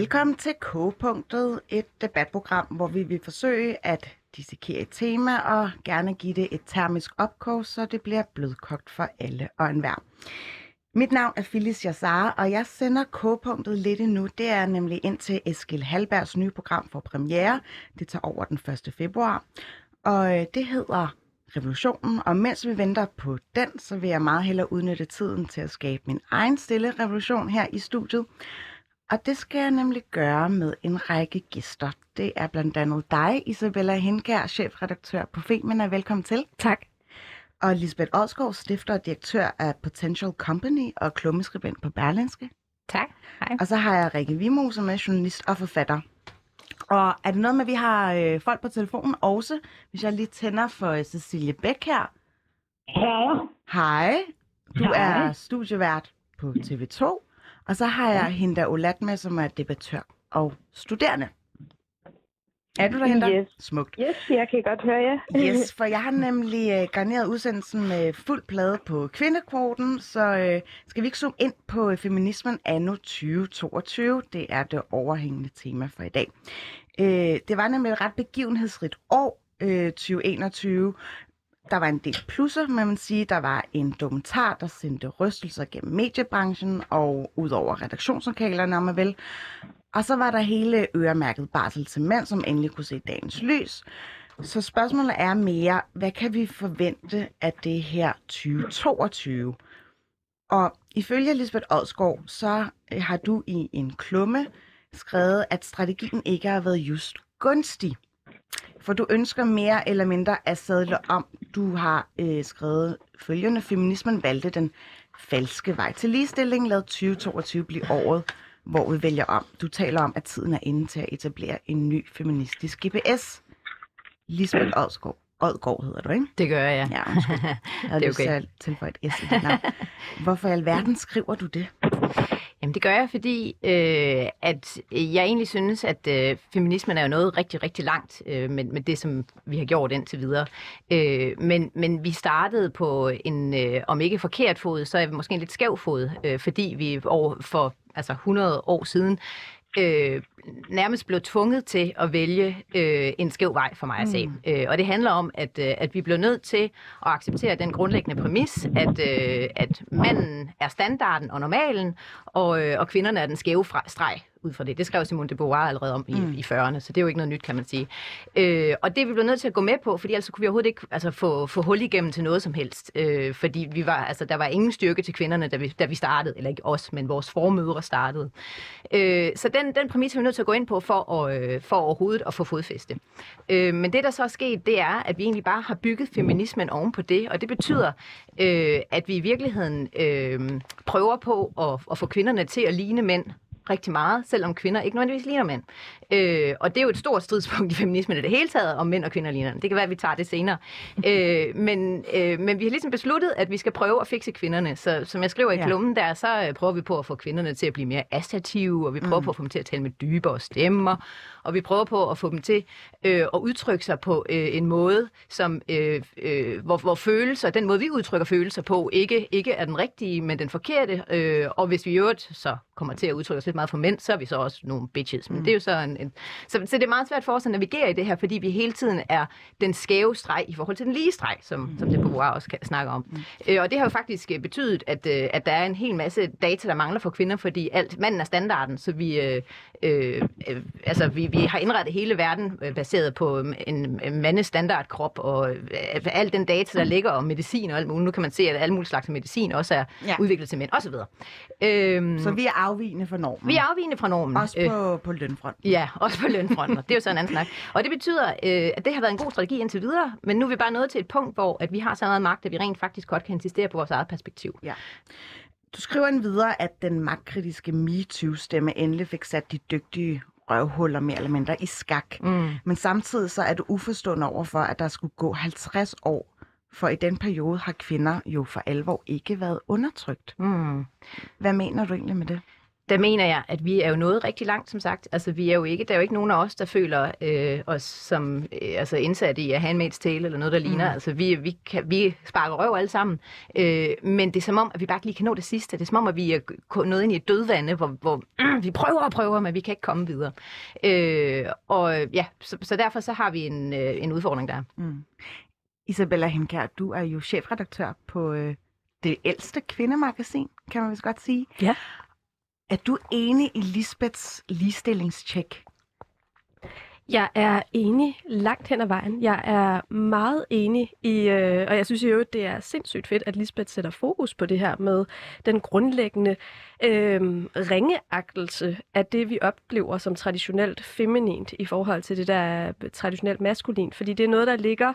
Velkommen til K-punktet, et debatprogram, hvor vi vil forsøge at dissekere et tema og gerne give det et termisk opkog, så det bliver blødkogt for alle og enhver. Mit navn er Phyllis Jassar, og jeg sender K-punktet lidt endnu. Det er nemlig ind til Eskil Halbergs nye program for premiere. Det tager over den 1. februar. Og øh, det hedder Revolutionen, og mens vi venter på den, så vil jeg meget hellere udnytte tiden til at skabe min egen stille revolution her i studiet. Og det skal jeg nemlig gøre med en række gæster. Det er blandt andet dig, Isabella Henkær, chefredaktør på Femina. Velkommen til. Tak. Og Lisbeth Odskov, stifter og direktør af Potential Company og klummeskribent på Berlinske. Tak. Hej. Og så har jeg Rikke Vimo, som er journalist og forfatter. Og er det noget med, at vi har øh, folk på telefonen også? Hvis jeg lige tænder for øh, Cecilie Bæk her. Ja. Hej. Du Hej. er studievært på TV2. Og så har jeg Hinda Olat med, som er debattør og studerende. Er du der, Hinda? Yes. Smukt. Yes, jeg kan godt høre jer. Yes, for jeg har nemlig øh, garneret udsendelsen med fuld plade på kvindekvoten, så øh, skal vi ikke zoome ind på øh, feminismen anno 2022. Det er det overhængende tema for i dag. Øh, det var nemlig et ret begivenhedsrigt år, øh, 2021. Der var en del plusser, man man sige. Der var en dokumentar, der sendte rystelser gennem mediebranchen og ud over redaktionslokalerne, om man vil. Og så var der hele øremærket barsel til mænd, som endelig kunne se dagens lys. Så spørgsmålet er mere, hvad kan vi forvente af det her 2022? Og ifølge Lisbeth Odskov, så øh, har du i en klumme skrevet, at strategien ikke har været just gunstig. For du ønsker mere eller mindre at sadle om. Du har øh, skrevet følgende. Feminismen valgte den falske vej til ligestilling. Lad 2022 blive året, hvor vi vælger om. Du taler om, at tiden er inde til at etablere en ny feministisk GPS. Lisbeth Odskov. Odgaard hedder du, ikke? Det gør jeg. Ja, undskyld. Jeg havde Det er lyst til okay. at tilføje et S i dit navn. Hvorfor i alverden skriver du det? Jamen det gør jeg, fordi øh, at jeg egentlig synes, at øh, feminismen er jo noget rigtig, rigtig langt øh, med, med det, som vi har gjort indtil videre. Øh, men, men vi startede på en, øh, om ikke forkert fod, så er vi måske en lidt skæv fod, øh, fordi vi over for altså 100 år siden øh, nærmest blev tvunget til at vælge øh, en skæv vej for mig at se. Mm. Øh, og det handler om, at, øh, at vi blev nødt til at acceptere den grundlæggende præmis, at, øh, at manden er standarden og normalen, og, øh, og kvinderne er den skæve fra, streg ud fra det. Det skrev Simone de Beauvoir allerede om i, Mm. i 40'erne, så det er jo ikke noget nyt, kan man sige. Øh, og det vi blevet nødt til at gå med på, fordi ellers så kunne vi overhovedet ikke altså, få, få hul igennem til noget som helst. Øh, fordi vi var, altså, der var ingen styrke til kvinderne, da vi, da vi startede, eller ikke os, men vores formødre startede. Øh, så den, den præmis er vi nødt til at gå ind på for, at, øh, for overhovedet at få fodfæste. Øh, men det, der så er sket, det er, at vi egentlig bare har bygget feminismen oven på det, og det betyder, øh, at vi i virkeligheden øh, prøver på at, at få kvinderne til at ligne mænd rigtig meget, selvom kvinder ikke nødvendigvis ligner mænd. Øh, og det er jo et stort stridspunkt i feminismen i det hele taget, om mænd og kvinder ligner. Det kan være, at vi tager det senere. øh, men, øh, men vi har ligesom besluttet, at vi skal prøve at fikse kvinderne. Så som jeg skriver i Ja. klummen der, så øh, prøver vi på at få kvinderne til at blive mere assertive, og vi prøver mm. på at få dem til at tale med dybere stemmer, og vi prøver på at få dem til øh, at udtrykke sig på øh, en måde, som, øh, øh, hvor, hvor følelser, den måde vi udtrykker følelser på, ikke, ikke er den rigtige, men den forkerte. Øh, og hvis vi i øvrigt så kommer til at udtrykke os lidt meget for mænd, så er vi så også nogle bitches. Men mm. det er jo så en, en så, så det er meget svært for os at navigere i det her, fordi vi hele tiden er den skæve streg i forhold til den lige streg, som, mm. som det Beauvoir også kan snakke om. Mm. Øh, og det har jo faktisk øh, betydet, at, øh, at der er en hel masse data, der mangler for kvinder, fordi alt, manden er standarden, så vi, øh, øh, øh, altså, vi, vi har indrettet hele verden øh, baseret på øh, en, en mandes standardkrop, og øh, al den data, der ligger om medicin og alt muligt. Nu kan man se, at alle mulige slags medicin også er Ja. ja. udviklet til mænd, osv. Øhm, Så vi er afvigende for normen. vi er afvigende fra normen. Også på, på lønfronten. Ja, også på lønfronten. og det er jo så en anden snak. Og det betyder, øh, at det har været en god strategi indtil videre, men nu er vi bare nået til et punkt, hvor at vi har så meget magt, at vi rent faktisk godt kan insistere på vores eget perspektiv. Du skriver en videre, at den magtkritiske MeToo-stemme endelig fik sat de dygtige røvhuller mere eller mindre i skak. Mm. Men samtidig så er du uforstående over for, at der skulle gå 50 år, for i den periode har kvinder jo for alvor ikke været undertrykt. Mm. Hvad mener du egentlig med det? Der mener jeg, at vi er jo nået rigtig langt, som sagt. Altså, vi er jo ikke, der er jo ikke nogen af os, der føler øh, os som øh, altså indsat i at have en tale eller noget, der ligner. Mm. Altså, vi, vi, kan, vi sparker røv alle sammen. Øh, men det er som om, at vi bare ikke lige kan nå det sidste. Det er som om, at vi er nået ind i et dødvande, hvor, hvor øh, vi prøver og prøver, men vi kan ikke komme videre. Øh, og ja, så, så derfor så har vi en, øh, en udfordring der. Mm. Isabella Henkær, du er jo chefredaktør på øh, det ældste kvindemagasin, kan man vist godt sige. Ja. Er du enig i Lisbeths ligestillingstjek? Jeg er enig langt hen ad vejen. Jeg er meget enig i, øh, og jeg synes jo, det er sindssygt fedt, at Lisbeth sætter fokus på det her med den grundlæggende øh, ringeagtelse af det, vi oplever som traditionelt feminint i forhold til det, der er traditionelt maskulint. Fordi det er noget, der ligger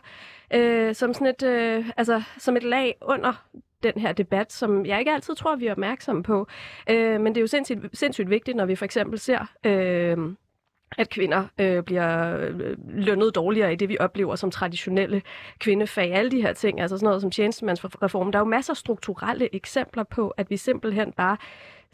øh, som sådan et, øh, altså, som et lag under den her debat, som jeg ikke altid tror, vi er opmærksomme på. Øh, men det er jo sindssygt, sindssygt vigtigt, når vi for eksempel ser... Øh, at kvinder øh, bliver øh, lønnet dårligere i det, vi oplever som traditionelle kvindefag. Alle de her ting, altså sådan noget som tjenestemandsreformen. Der er jo masser af strukturelle eksempler på, at vi simpelthen bare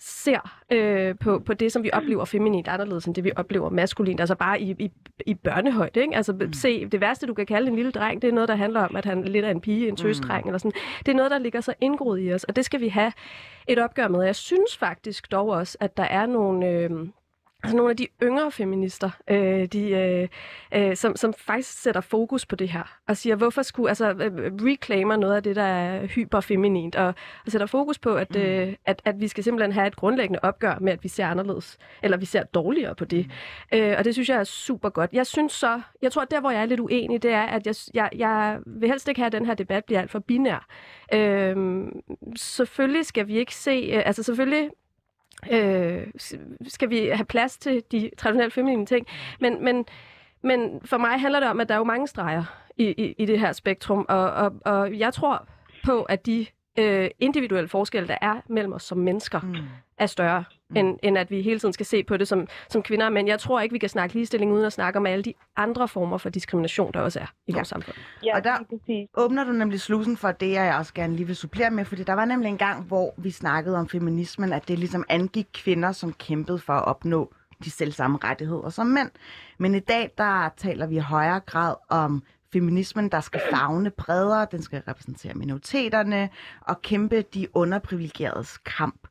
ser øh, på, på det, som vi oplever feminint anderledes end det, vi oplever maskulint. Altså bare i, i, i børnehøjde. Ikke? Altså mm. se, det værste, du kan kalde en lille dreng, det er noget, der handler om, at han er lidt af en pige, en tøsdreng. Mm. Eller sådan. Det er noget, der ligger så indgroet i os, og det skal vi have et opgør med. Jeg synes faktisk dog også, at der er nogle... Øh, altså nogle af de yngre feminister, øh, de, øh, øh, som, som faktisk sætter fokus på det her, og siger, hvorfor skulle, altså øh, reclaimer noget af det, der er hyperfeminint, og, og sætter fokus på, at, mm. øh, at, at vi skal simpelthen have et grundlæggende opgør med, at vi ser anderledes, eller vi ser dårligere på det. Mm. Øh, og det synes jeg er super godt. Jeg synes så, jeg tror, at der, hvor jeg er lidt uenig, det er, at jeg, jeg, jeg vil helst ikke have, at den her debat bliver alt for binær. Øh, selvfølgelig skal vi ikke se, øh, altså selvfølgelig øh, skal vi have plads til de traditionelle feminine ting. Men, men, men for mig handler det om, at der er jo mange streger i, i, i det her spektrum, og, og, og jeg tror på, at de øh, individuelle forskelle, der er mellem os som mennesker, mm. er større, mm. end, end at vi hele tiden skal se på det som, som kvinder. Men jeg tror ikke, vi kan snakke ligestilling uden at snakke om alle de andre former for diskrimination, der også er i ja. vores samfund. Ja, og der åbner du nemlig slusen for det, jeg også gerne lige vil supplere med, fordi der var nemlig en gang, hvor vi snakkede om feminismen, at det ligesom angik kvinder, som kæmpede for at opnå de selv samme rettigheder som mænd. Men i dag, der taler vi i højere grad om feminismen, der skal fagne bredere, den skal repræsentere minoriteterne og kæmpe de underprivilegeredes kamp.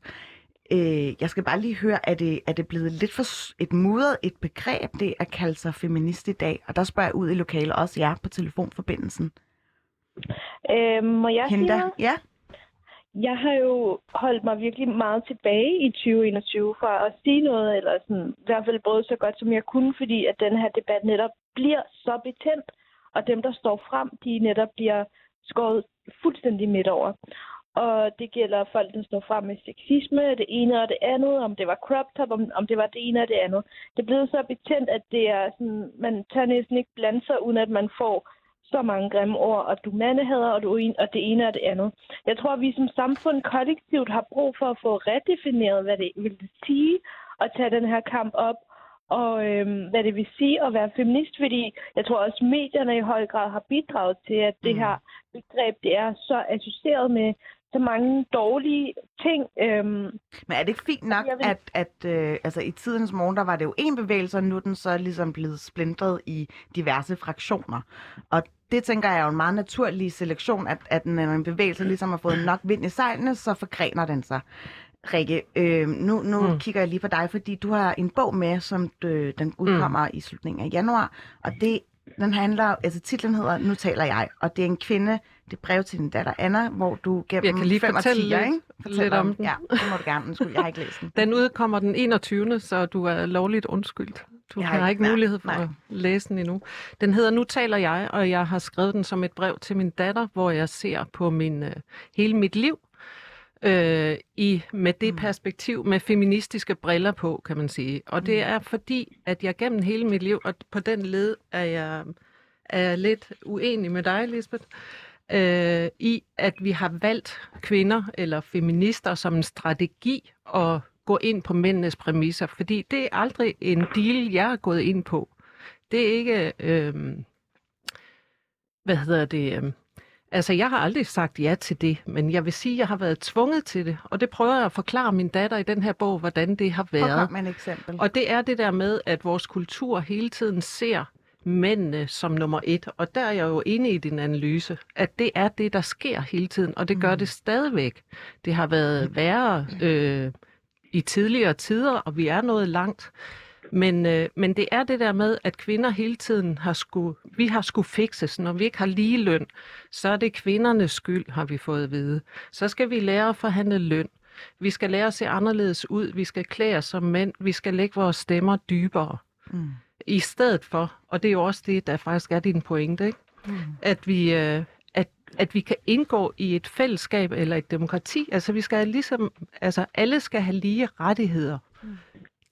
Øh, jeg skal bare lige høre, er det, er det blevet lidt for et mudret et begreb, det at kalde sig feminist i dag? Og der spørger jeg ud i lokalet, også jer på telefonforbindelsen. Øh, må jeg Henta? sige Ja. Jeg har jo holdt mig virkelig meget tilbage i 2021 fra at sige noget, eller sådan, i hvert fald både så godt som jeg kunne, fordi at den her debat netop bliver så betændt og dem, der står frem, de netop bliver skåret fuldstændig midt over. Og det gælder folk, der står frem med sexisme, det ene og det andet, om det var crop top, om, om det var det ene og det andet. Det er blevet så betændt, at det er sådan, man tør næsten ikke blande sig, uden at man får så mange grimme ord, og du mandehader, og, du, og det ene og det andet. Jeg tror, at vi som samfund kollektivt har brug for at få redefineret, hvad det vil sige at tage den her kamp op, og øhm, hvad det vil sige at være feminist, fordi jeg tror også, at medierne i høj grad har bidraget til, at det mm. her begreb det er så associeret med så mange dårlige ting. Øhm, Men er det ikke fint nok, vil... at, at øh, altså, i tidens morgen, der var det jo en bevægelse, og nu er den så ligesom blevet splintret i diverse fraktioner. Og det tænker jeg er jo en meget naturlig selektion, at, at når en bevægelse ligesom har fået nok vind i sejlene, så forgrener den sig. Rikke, øh, nu, nu mm. kigger jeg lige på dig, fordi du har en bog med, som øh, den udkommer mm. i slutningen af januar, og det den handler, altså titlen hedder Nu taler jeg, og det er en kvinde, det er brev til din datter Anna, hvor du gennem jeg kan lige fem fortælle årtier, lidt, ikke? Fortæller lidt om, om den. Ja, det må du gerne. Undskyld, jeg har ikke læst den. Den udkommer den 21. så du er lovligt undskyldt. Du Jeg har ikke- ikke mulighed for nej. at læse den endnu. Den hedder Nu taler jeg, og jeg har skrevet den som et brev til min datter, hvor jeg ser på min øh, hele mit liv øh, i med det Mm. perspektiv med feministiske briller på, kan man sige. Og det er fordi, at jeg gennem hele mit liv, og på den led er jeg, er jeg lidt uenig med dig, Lisbeth, øh, i at vi har valgt kvinder eller feminister som en strategi at gå ind på mændenes præmisser, fordi det er aldrig en deal, jeg er gået ind på. Det er ikke, øh, hvad hedder det, øh, Altså, jeg har aldrig sagt ja til det, men jeg vil sige, at jeg har været tvunget til det. Og det prøver jeg at forklare min datter i den her bog, hvordan det har været. med et eksempel. Og det er det der med, at vores kultur hele tiden ser mændene som nummer et. Og der er jeg jo enig i din analyse, at det er det, der sker hele tiden, og det gør det stadigvæk. Det har været værre øh, i tidligere tider, og vi er nået langt. Men, øh, men det er det der med, at kvinder hele tiden har skulle, vi har skulle fikses. Når vi ikke har lige løn, så er det kvindernes skyld, har vi fået at vide. Så skal vi lære at forhandle løn. Vi skal lære at se anderledes ud. Vi skal klæde os som mænd. Vi skal lægge vores stemmer dybere. Mm. I stedet for, og det er jo også det, der faktisk er din pointe, ikke? Mm. at vi... Øh, at, at vi kan indgå i et fællesskab eller et demokrati. Altså vi skal ligesom, altså alle skal have lige rettigheder.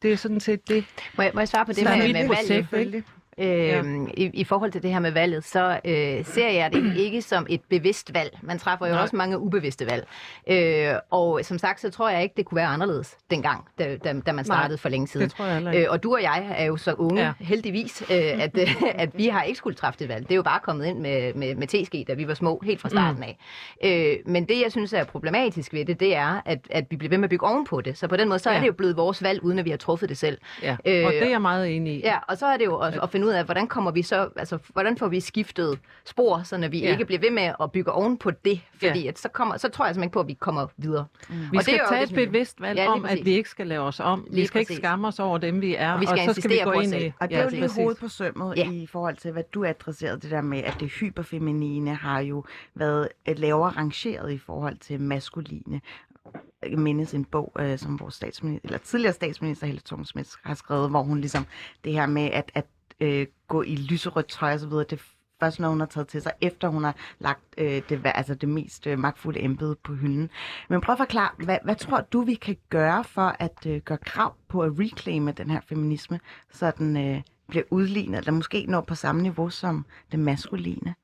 Det er sådan set det. Må jeg, må jeg svare på det med, med valget? Øhm, i, I forhold til det her med valget, så øh, ser jeg det ikke som et bevidst valg. Man træffer jo Nej. også mange ubevidste valg. Øh, og som sagt, så tror jeg ikke, det kunne være anderledes dengang, da, da, da man startede for længe siden. Det tror jeg. Øh, og du og jeg er jo så unge, Ja. heldigvis, øh, at, øh, at vi har ikke skulle træffe det valg. Det er jo bare kommet ind med, med, med teske, da vi var små, helt fra starten af. Øh, men det, jeg synes er problematisk ved det, det er, at, at vi bliver ved med at bygge ovenpå det. Så på den måde, så er Ja. det jo blevet vores valg, uden at vi har truffet det selv. Ja. Øh, og det er jeg meget enig i. Ja, og så er det jo at, at finde ud af, hvordan kommer vi så, altså, hvordan får vi skiftet spor, så vi Ja. ikke bliver ved med at bygge oven på det, fordi Ja. at så, kommer, så tror jeg simpelthen ikke på, at vi kommer videre. Vi Og det skal er jo tage det, et bevidst valg Ja, om, at vi ikke skal lave os om. vi Lige skal ikke præcis. skamme os over dem, vi er. Og vi skal så skal vi insistere gå på os ind selv. i... Og det er jo lige præcis. hovedet på sømmet Ja. i forhold til, hvad du adresserede, det der med, at det hyperfeminine har jo været et lavere rangeret i forhold til maskuline. Jeg mindes en bog, øh, som vores statsminister, eller tidligere statsminister Helle thorning har skrevet, hvor hun ligesom det her med at, at øh, gå i lyserødt tøj og så videre, det er først noget, hun har taget til sig, efter hun har lagt øh, det, altså det mest øh, magtfulde embede på hylden. Men prøv at forklare, hvad, hvad tror du, vi kan gøre for at øh, gøre krav på at reclaime den her feminisme, så den øh, bliver udlignet, eller måske når på samme niveau som det maskuline?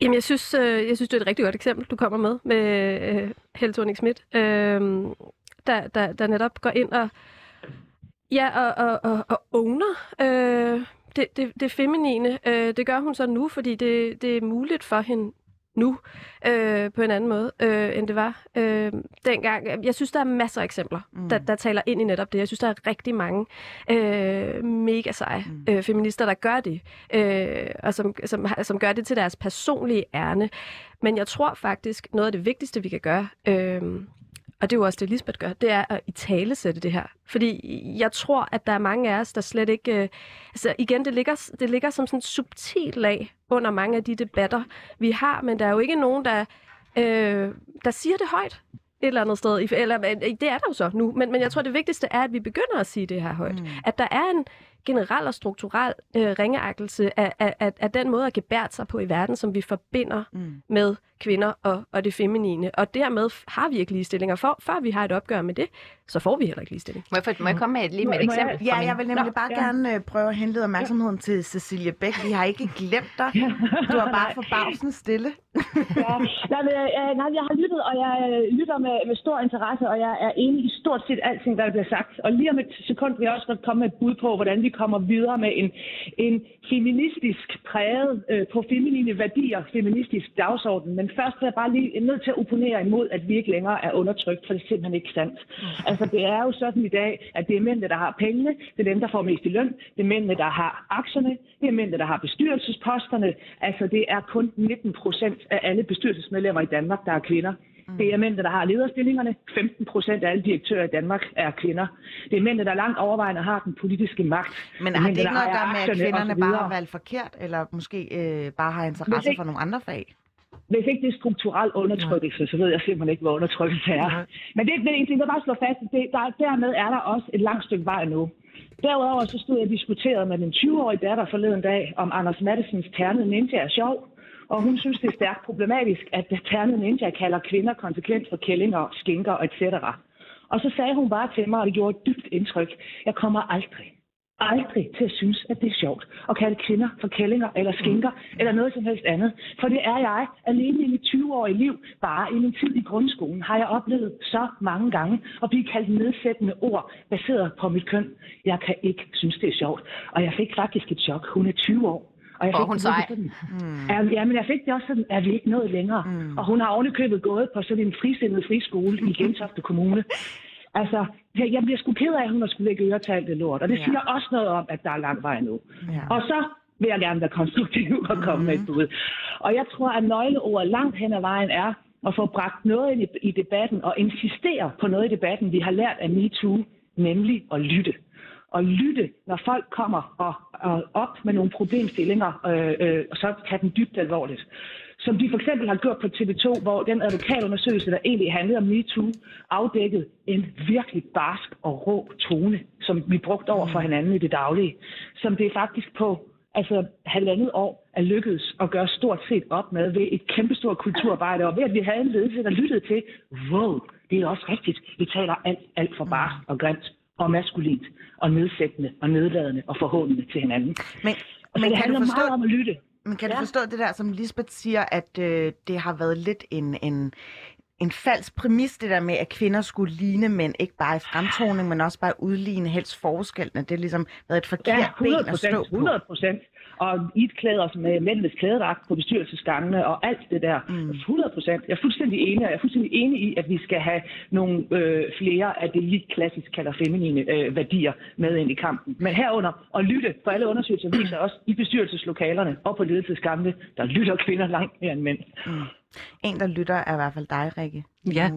Jamen, jeg synes, øh, jeg synes, det er et rigtig godt eksempel, du kommer med, med øh, Helle thorning Schmidt, øh, der, der, der netop går ind og, ja, og, og, og, og owner øh, det, det, det feminine. Øh, det gør hun så nu, fordi det, det er muligt for hende nu øh, på en anden måde, øh, end det var øh, dengang. Jeg synes, der er masser af eksempler, Mm. der, der taler ind i netop det. Jeg synes, der er rigtig mange øh, mega seje Mm. øh, feminister, der gør det, øh, og som, som, som gør det til deres personlige ærne. Men jeg tror faktisk, noget af det vigtigste, vi kan gøre, øh, og det er jo også det, Lisbeth gør, det er at i tale sætte det her. Fordi jeg tror, at der er mange af os, der slet ikke... Øh, altså igen, det ligger, det ligger som sådan et subtilt lag under mange af de debatter, vi har, men der er jo ikke nogen, der, øh, der siger det højt et eller andet sted. I- Eller, øh, det er der jo så nu, men, men jeg tror, det vigtigste er, at vi begynder at sige det her højt. Mm. At der er en generel og strukturel øh, ringeagtelse af, af, af, af den måde at gebære sig på i verden, som vi forbinder Mm. med kvinder og, og det feminine. Og dermed har vi ikke ligestilling, og for, før vi har et opgør med det, så får vi heller ikke ligestilling. Må jeg, få- må jeg komme med et, lige med et jeg- eksempel? Ja, jeg vil nemlig Nå, bare ja. gerne øh, prøve at henlede opmærksomheden til Cecilie Bæk. Vi har ikke glemt dig. Du er bare forbavsende stille. ja. nej, men, øh, nej, jeg har lyttet, og jeg øh, lytter med, med stor interesse, og jeg er enig i stort set alting, hvad der bliver sagt. Og lige om et sekund vil jeg også godt komme med et bud på, hvordan vi kommer videre med en, en feministisk præget øh, på feminine værdier, feministisk dagsorden. Men først er jeg bare lige nødt til at opponere imod, at vi ikke længere er undertrykt, for det er simpelthen ikke sandt. Altså, det er jo sådan i dag, at det er mændene, der har pengene, det er dem, der får mest i løn, det er mændene, der har aktierne, det er mændene, der har bestyrelsesposterne. Altså, det er kun 19 procent af alle bestyrelsesmedlemmer i Danmark, der er kvinder. Det er mændene, der har lederstillingerne. 15 procent af alle direktører i Danmark er kvinder. Det er mændene, der langt overvejende har den politiske magt. Men har det ikke noget at gøre med, at kvinderne bare har valgt forkert, eller måske øh, bare har interesse ikke- for nogle andre fag? Hvis ikke det er strukturel undertrykkelse, så ved jeg simpelthen ikke, hvad undertrykkelse er. Nej. Men det, det, det vil bare slå fast, det, der, dermed er der også et langt stykke vej nu. Derudover så stod jeg og diskuterede med min 20-årige datter forleden dag, om Anders Mattesens ternede ninja er sjov. Og hun synes, det er stærkt problematisk, at ternede ninja kalder kvinder konsekvent for kællinger, skinker etc. Og så sagde hun bare til mig, og det gjorde et dybt indtryk, jeg kommer aldrig, aldrig til at synes, at det er sjovt at kalde kvinder for kællinger eller skinker eller noget som helst andet. For det er jeg alene i mit 20-årige liv, bare i min tid i grundskolen, har jeg oplevet så mange gange at blive kaldt nedsættende ord baseret på mit køn. Jeg kan ikke synes, det er sjovt. Og jeg fik faktisk et chok. Hun er 20 år. Og, jeg Og fik hun det sej. sådan, Mm. Ja, ja, men jeg fik det også sådan, at vi ikke nået længere. Mm. Mm. Og hun har ovenikøbet gået på sådan en frisindet friskole i Gentofte Kommune. Altså, jeg, jeg bliver sgu ked af, at hun har skulle lægge øre til alt det lort. Og det Ja. siger også noget om, at der er lang vej nu. Ja. Og så vil jeg gerne være konstruktiv og komme med et bud. Og jeg tror, at nøgleordet langt hen ad vejen er at få bragt noget ind i, i debatten og insistere på noget i debatten, vi har lært af MeToo, nemlig at lytte. Og lytte, når folk kommer og, og op med nogle problemstillinger, øh, øh, og så tage dem dybt alvorligt. Som de for eksempel har gjort på TV2, hvor den advokatundersøgelse, der egentlig handlede om MeToo, afdækkede en virkelig barsk og rå tone, som vi brugte over for hinanden i det daglige. Som det faktisk på altså halvandet år er lykkedes at gøre stort set op med ved et kæmpestort kulturarbejde, og ved at vi havde en ledelse, der lyttede til, wow, det er også rigtigt, vi taler alt, alt for barsk og grimt og maskulint og nedsættende og nedladende og forhåndende til hinanden. Men, Og men det kan handler du forstå, meget om at lytte. Men kan ja. du forstå det der, som Lisbeth siger, at øh, det har været lidt en, en, en falsk præmis, det der med, at kvinder skulle ligne mænd, ikke bare i fremtoning, men også bare udligne helst forskellene. Det har ligesom været et forkert Ja, ben 100 at stå på. 100 procent. Og i et klæder os med mændenes klædedragt på bestyrelsesgangene og alt det der. Mm. 100 procent. Jeg er fuldstændig enig, og jeg er fuldstændig enig i, at vi skal have nogle øh, flere af det, vi klassisk kalder feminine øh, værdier med ind i kampen. Men herunder at lytte, for alle undersøgelser viser også i bestyrelseslokalerne og på ledelsesgangene, der lytter kvinder langt mere end mænd. En, der lytter, er i hvert fald dig, Rikke. Ja.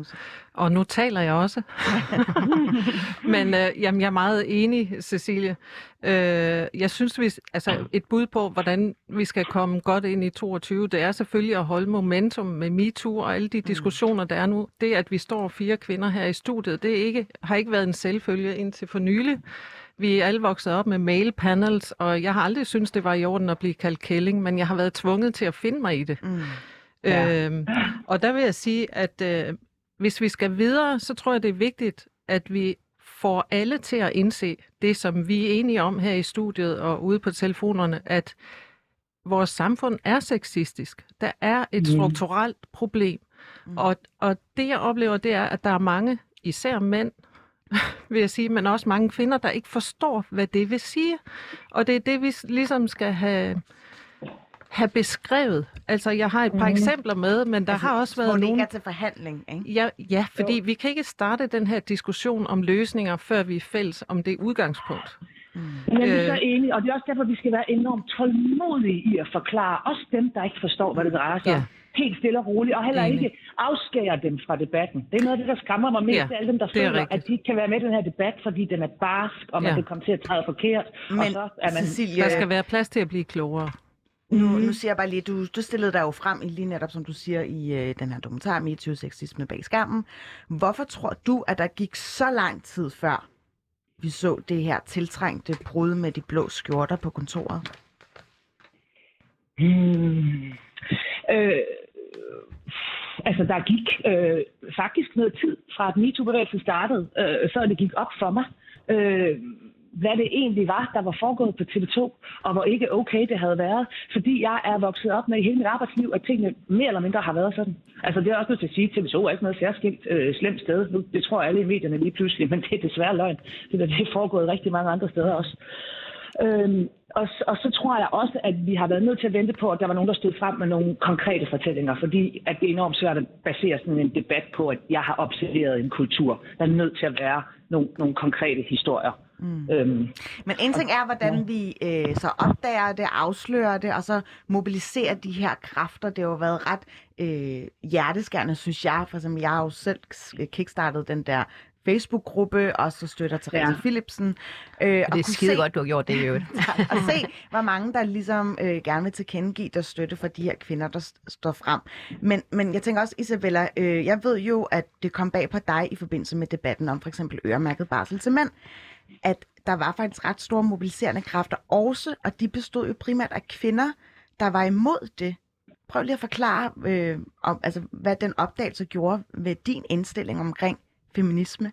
Og nu taler jeg også. Men øh, jamen, jeg er meget enig, Cecilie. Øh, jeg synes, vi, altså, et bud på, hvordan vi skal komme godt ind i 22, det er selvfølgelig at holde momentum med MeToo og alle de diskussioner, der er nu. Det, at vi står fire kvinder her i studiet, det er ikke, har ikke været en selvfølge indtil for nylig. Vi er alle vokset op med mail panels, og jeg har aldrig syntes, det var i orden at blive kaldt kælling, men jeg har været tvunget til at finde mig i det. Mm. Ja. Øhm, og der vil jeg sige, at øh, hvis vi skal videre, så tror jeg, det er vigtigt, at vi får alle til at indse det, som vi er enige om her i studiet og ude på telefonerne, at vores samfund er sexistisk. Der er et Mm. strukturelt problem. Mm. Og, og det, jeg oplever, det er, at der er mange, især mænd, vil jeg sige, men også mange kvinder, der ikke forstår, hvad det vil sige. Og det er det, vi ligesom skal have, have beskrevet. Altså, jeg har et par Mhm. eksempler med, men der altså, har også været nogle... til forhandling, ikke? Ja, ja, fordi vi kan ikke starte den her diskussion om løsninger, før vi er fælles om det udgangspunkt. Mm. Men jeg er Øh. så enig, og det er også derfor, vi skal være enormt tålmodige i at forklare også dem, der ikke forstår, hvad det drejer sig om. Ja. Helt stille og roligt, og heller Enig. ikke afskære dem fra debatten. Det er noget af det, der skræmmer mig mest, Ja, ja, alle dem, der er føler, rigtigt. at de ikke kan være med i den her debat, fordi den er barsk, og man Ja. kan komme til at træde forkert, og Men så er man... Cecilie, Der skal være plads til at blive klogere. Nu, nu siger jeg bare lige, du, du stillede dig jo frem i lige netop, som du siger, i øh, den her dokumentar, MeToo Sexisme bag skærmen. Hvorfor tror du, at der gik så lang tid før, vi så det her tiltrængte brud med de blå skjorter på kontoret? Hmm. Øh, altså, der gik øh, faktisk noget tid fra, at MeToo-bevægelsen startede, øh, før det gik op for mig, øh, hvad det egentlig var, der var foregået på TV2, og hvor ikke okay det havde været. Fordi jeg er vokset op med i hele mit arbejdsliv, at tingene mere eller mindre har været sådan. Altså, det er også nødt til at sige, at TV2 er ikke noget særskilt øh, slemt sted. Nu, det tror alle i medierne lige pludselig, men det er desværre løgn. Det, der, det er foregået rigtig mange andre steder også. Øhm, og, og så tror jeg også, at vi har været nødt til at vente på, at der var nogen, der stod frem med nogle konkrete fortællinger, fordi at det er enormt svært at basere sådan en debat på, at jeg har observeret en kultur. Der er nødt til at være nogle, nogle konkrete historier. Mm. Øhm, Men en ting er, hvordan vi øh, så opdager det, afslører det, og så mobiliserer de her kræfter. Det har jo været ret øh, hjerteskærende, synes jeg. For eksempel, jeg har jo selv kickstartet den der Facebook-gruppe, og så støtter Therese Ja. Philipsen. Øh, Og det er skide godt, du har gjort det i øvrigt. og se, hvor mange der ligesom øh, gerne vil tilkendegive der støtte for de her kvinder, der st- står frem. Men, men jeg tænker også, Isabella, øh, jeg ved jo, at det kom bag på dig i forbindelse med debatten om for eksempel øremærket barsel til mænd, at der var faktisk ret store mobiliserende kræfter også, og de bestod jo primært af kvinder, der var imod det. Prøv lige at forklare, øh, om, altså, hvad den opdagelse gjorde ved din indstilling omkring feminisme.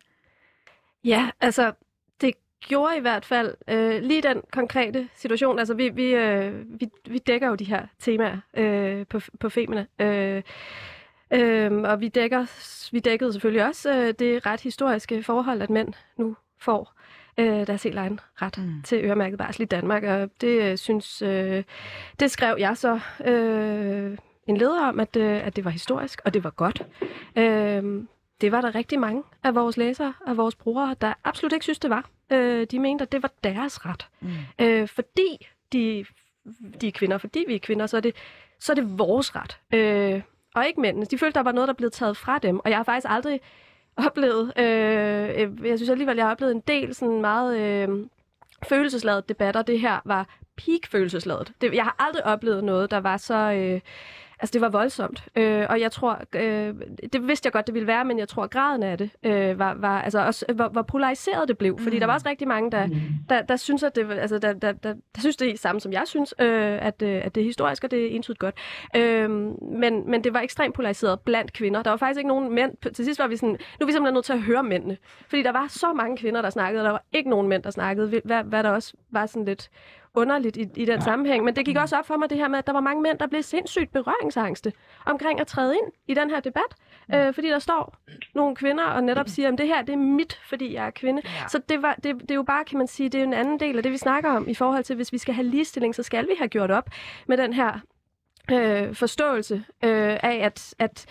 Ja, altså, det gjorde i hvert fald øh, lige den konkrete situation. Altså, vi, vi, øh, vi, vi dækker jo de her temaer øh, på, på Femina. Øh, Øhm, og vi, dækker, vi dækkede selvfølgelig også øh, det ret historiske forhold, at mænd nu får øh, deres helt egen ret mm. til øremærket barsel i Danmark. Og det øh, synes, øh, det skrev jeg så øh, en leder om, at, øh, at det var historisk, og det var godt. Øh, det var der rigtig mange af vores læsere, af vores brugere, der absolut ikke synes, det var. Øh, de mente, at det var deres ret. Mm. Øh, fordi de, de er kvinder, fordi vi er kvinder, så er det, så er det vores ret. Øh, og ikke mændene. De følte, der var noget, der blev taget fra dem. Og jeg har faktisk aldrig oplevet, øh, øh, jeg synes alligevel, jeg har oplevet en del sådan meget øh, følelsesladet debatter. Det her var peak følelsesladet. Det, jeg har aldrig oplevet noget, der var så... Øh, Altså, det var voldsomt. Øh, og jeg tror, øh, det vidste jeg godt, det ville være, men jeg tror, graden af det øh, var, var altså også, hvor, hvor polariseret det blev. Fordi mm. der var også rigtig mange, der, mm. der, der synes, at det, altså, der, der, der, der synes det er samme, som jeg synes, øh, at, øh, at det er historisk, og det er entydigt godt. Øh, men, men det var ekstremt polariseret blandt kvinder. Der var faktisk ikke nogen mænd. Til sidst var vi sådan, nu er vi simpelthen nødt til at høre mændene. Fordi der var så mange kvinder, der snakkede, og der var ikke nogen mænd, der snakkede, hvad, hvad der også var sådan lidt underligt i, i den sammenhæng. Men det gik også op for mig det her med, at der var mange mænd, der blev sindssygt berøringsangste omkring at træde ind i den her debat. Øh, fordi der står nogle kvinder og netop siger, at det her det er mit, fordi jeg er kvinde. Ja. Så det, var, det, det er jo bare, kan man sige, det er en anden del af det, vi snakker om i forhold til, hvis vi skal have ligestilling, så skal vi have gjort op med den her øh, forståelse øh, af, at, at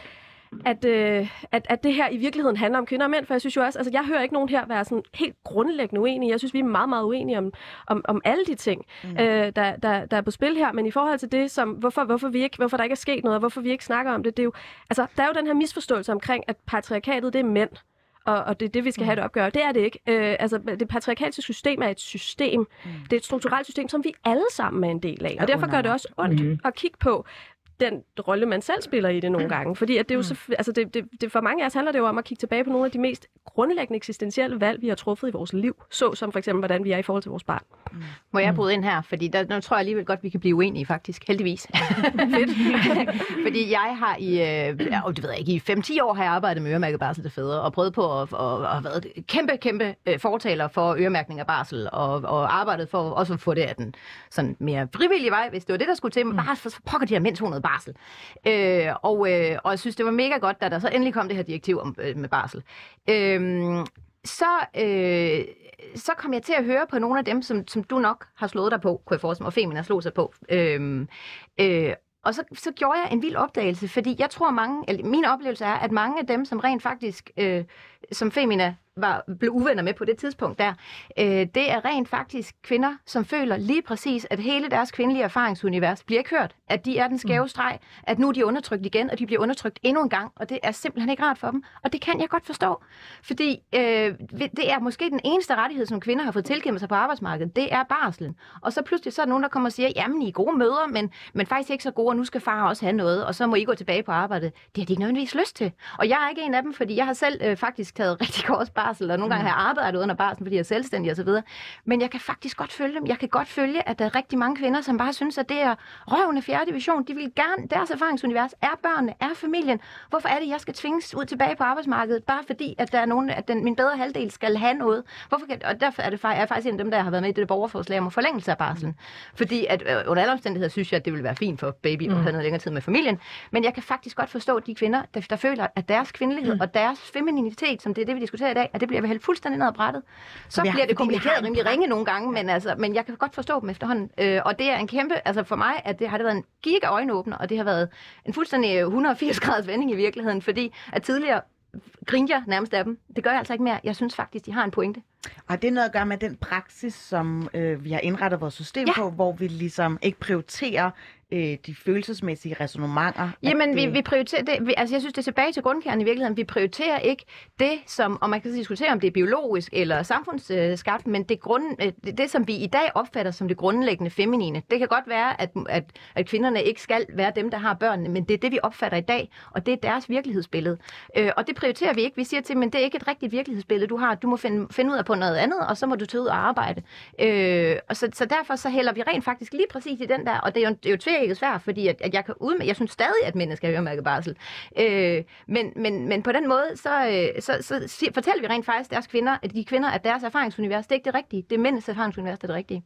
at, øh, at, at det her i virkeligheden handler om kvinder og mænd, for jeg synes jo også, altså jeg hører ikke nogen her være sådan helt grundlæggende uenige. Jeg synes, vi er meget, meget uenige om, om, om alle de ting, mm. øh, der, der, der er på spil her, men i forhold til det, som, hvorfor, hvorfor, vi ikke, hvorfor der ikke er sket noget, og hvorfor vi ikke snakker om det, det er jo, altså der er jo den her misforståelse omkring, at patriarkatet, det er mænd og, og det er det, vi skal have det opgør. Det er det ikke. Øh, altså, det patriarkalske system er et system. Mm. Det er et strukturelt system, som vi alle sammen er en del af. Og derfor gør det også ondt mm. at kigge på, den rolle, man selv spiller i det nogle gange. Fordi at det er jo mm. så, altså det, det, det, for mange af os handler det jo om at kigge tilbage på nogle af de mest grundlæggende eksistentielle valg, vi har truffet i vores liv. Så som for eksempel, hvordan vi er i forhold til vores barn. Mm. Må jeg bryde ind her? Fordi der, nu tror jeg alligevel godt, vi kan blive uenige faktisk. Heldigvis. Fordi jeg har i, øh, og det ved jeg ikke, i 5-10 år har jeg arbejdet med øremærket barsel til fædre, og prøvet på at, og, og have været kæmpe, kæmpe øh, fortaler for øremærkning af barsel, og, og arbejdet for også at få det af den sådan mere frivillige vej, hvis det var det, der skulle til. Men mm. bare for, for pokker de her mænd noget barsel. Øh, og, øh, og jeg synes, det var mega godt, da der så endelig kom det her direktiv om, øh, med barsel. Øh, så, øh, så kom jeg til at høre på nogle af dem, som, som du nok har slået dig på, kunne jeg forestille mig, og Femina slog sig på. Øh, øh, og så, så gjorde jeg en vild opdagelse, fordi jeg tror mange, eller min oplevelse er, at mange af dem, som rent faktisk, øh, som Femina var, blev uvenner med på det tidspunkt der, øh, det er rent faktisk kvinder, som føler lige præcis, at hele deres kvindelige erfaringsunivers bliver ikke hørt. At de er den skæve mm. streg, at nu er de undertrykt igen, og de bliver undertrykt endnu en gang, og det er simpelthen ikke rart for dem. Og det kan jeg godt forstå, fordi øh, det er måske den eneste rettighed, som kvinder har fået tilkendt sig på arbejdsmarkedet, det er barslen. Og så pludselig så er der nogen, der kommer og siger, jamen I er gode møder, men, men faktisk ikke så gode, og nu skal far også have noget, og så må I gå tilbage på arbejdet. Det har de ikke nødvendigvis lyst til. Og jeg er ikke en af dem, fordi jeg har selv øh, faktisk taget rigtig kort barsel, og nogle gange mm. har jeg arbejdet under barsel, fordi jeg er selvstændig osv. Men jeg kan faktisk godt følge dem. Jeg kan godt følge, at der er rigtig mange kvinder, som bare synes, at det er røvende fjerde division. De vil gerne, deres erfaringsunivers er børnene, er familien. Hvorfor er det, jeg skal tvinges ud tilbage på arbejdsmarkedet, bare fordi, at der er nogen, at den, min bedre halvdel skal have noget? Hvorfor kan, og derfor er det er faktisk en af dem, der har været med i det borgerforslag om forlængelse af barslen. Mm. Fordi at øh, under alle omstændigheder synes jeg, at det vil være fint for baby mm. at have noget længere tid med familien. Men jeg kan faktisk godt forstå de kvinder, der, der føler, at deres kvindelighed mm. og deres femininitet, som det er det, vi diskuterer i dag, at det bliver hældt fuldstændig ned ad brættet. Så bliver har, det kommunikeret rimelig ringe nogle gange, men, altså, men jeg kan godt forstå dem efterhånden. Øh, og det er en kæmpe, altså for mig, at det har det været en giga øjenåbner, og det har været en fuldstændig 180 graders vending i virkeligheden, fordi at tidligere griner jeg nærmest af dem. Det gør jeg altså ikke mere. Jeg synes faktisk, de har en pointe. Og det er noget at gøre med den praksis, som øh, vi har indrettet vores system ja. på, hvor vi ligesom ikke prioriterer øh, de følelsesmæssige resonemanger. Jamen, det... vi, vi prioriterer det. Vi, altså, jeg synes, det er tilbage til grundkernen i virkeligheden. Vi prioriterer ikke det, som, og man kan diskutere, om det er biologisk eller samfundsskabt, men det, grund, øh, det, det, som vi i dag opfatter som det grundlæggende feminine. Det kan godt være, at, at, at kvinderne ikke skal være dem, der har børnene, men det er det, vi opfatter i dag, og det er deres virkelighedsbillede. Øh, og det prioriterer vi ikke. Vi siger til, men det er ikke et rigtigt virkelighedsbillede, du har. Du må finde, finde ud af på noget andet, og så må du tage ud og arbejde. Øh, og så, så derfor så hælder vi rent faktisk lige præcis i den der, og det er jo, det er jo tvækket svært, fordi at, at jeg kan udmærke, jeg synes stadig, at mænd skal øremærke barsel. Øh, men, men, men på den måde, så, øh, så, så, så fortæller vi rent faktisk deres kvinder, at de kvinder, at deres erfaringsunivers, det er ikke det rigtige. Det er mændenes erfaringsunivers, der er det rigtige.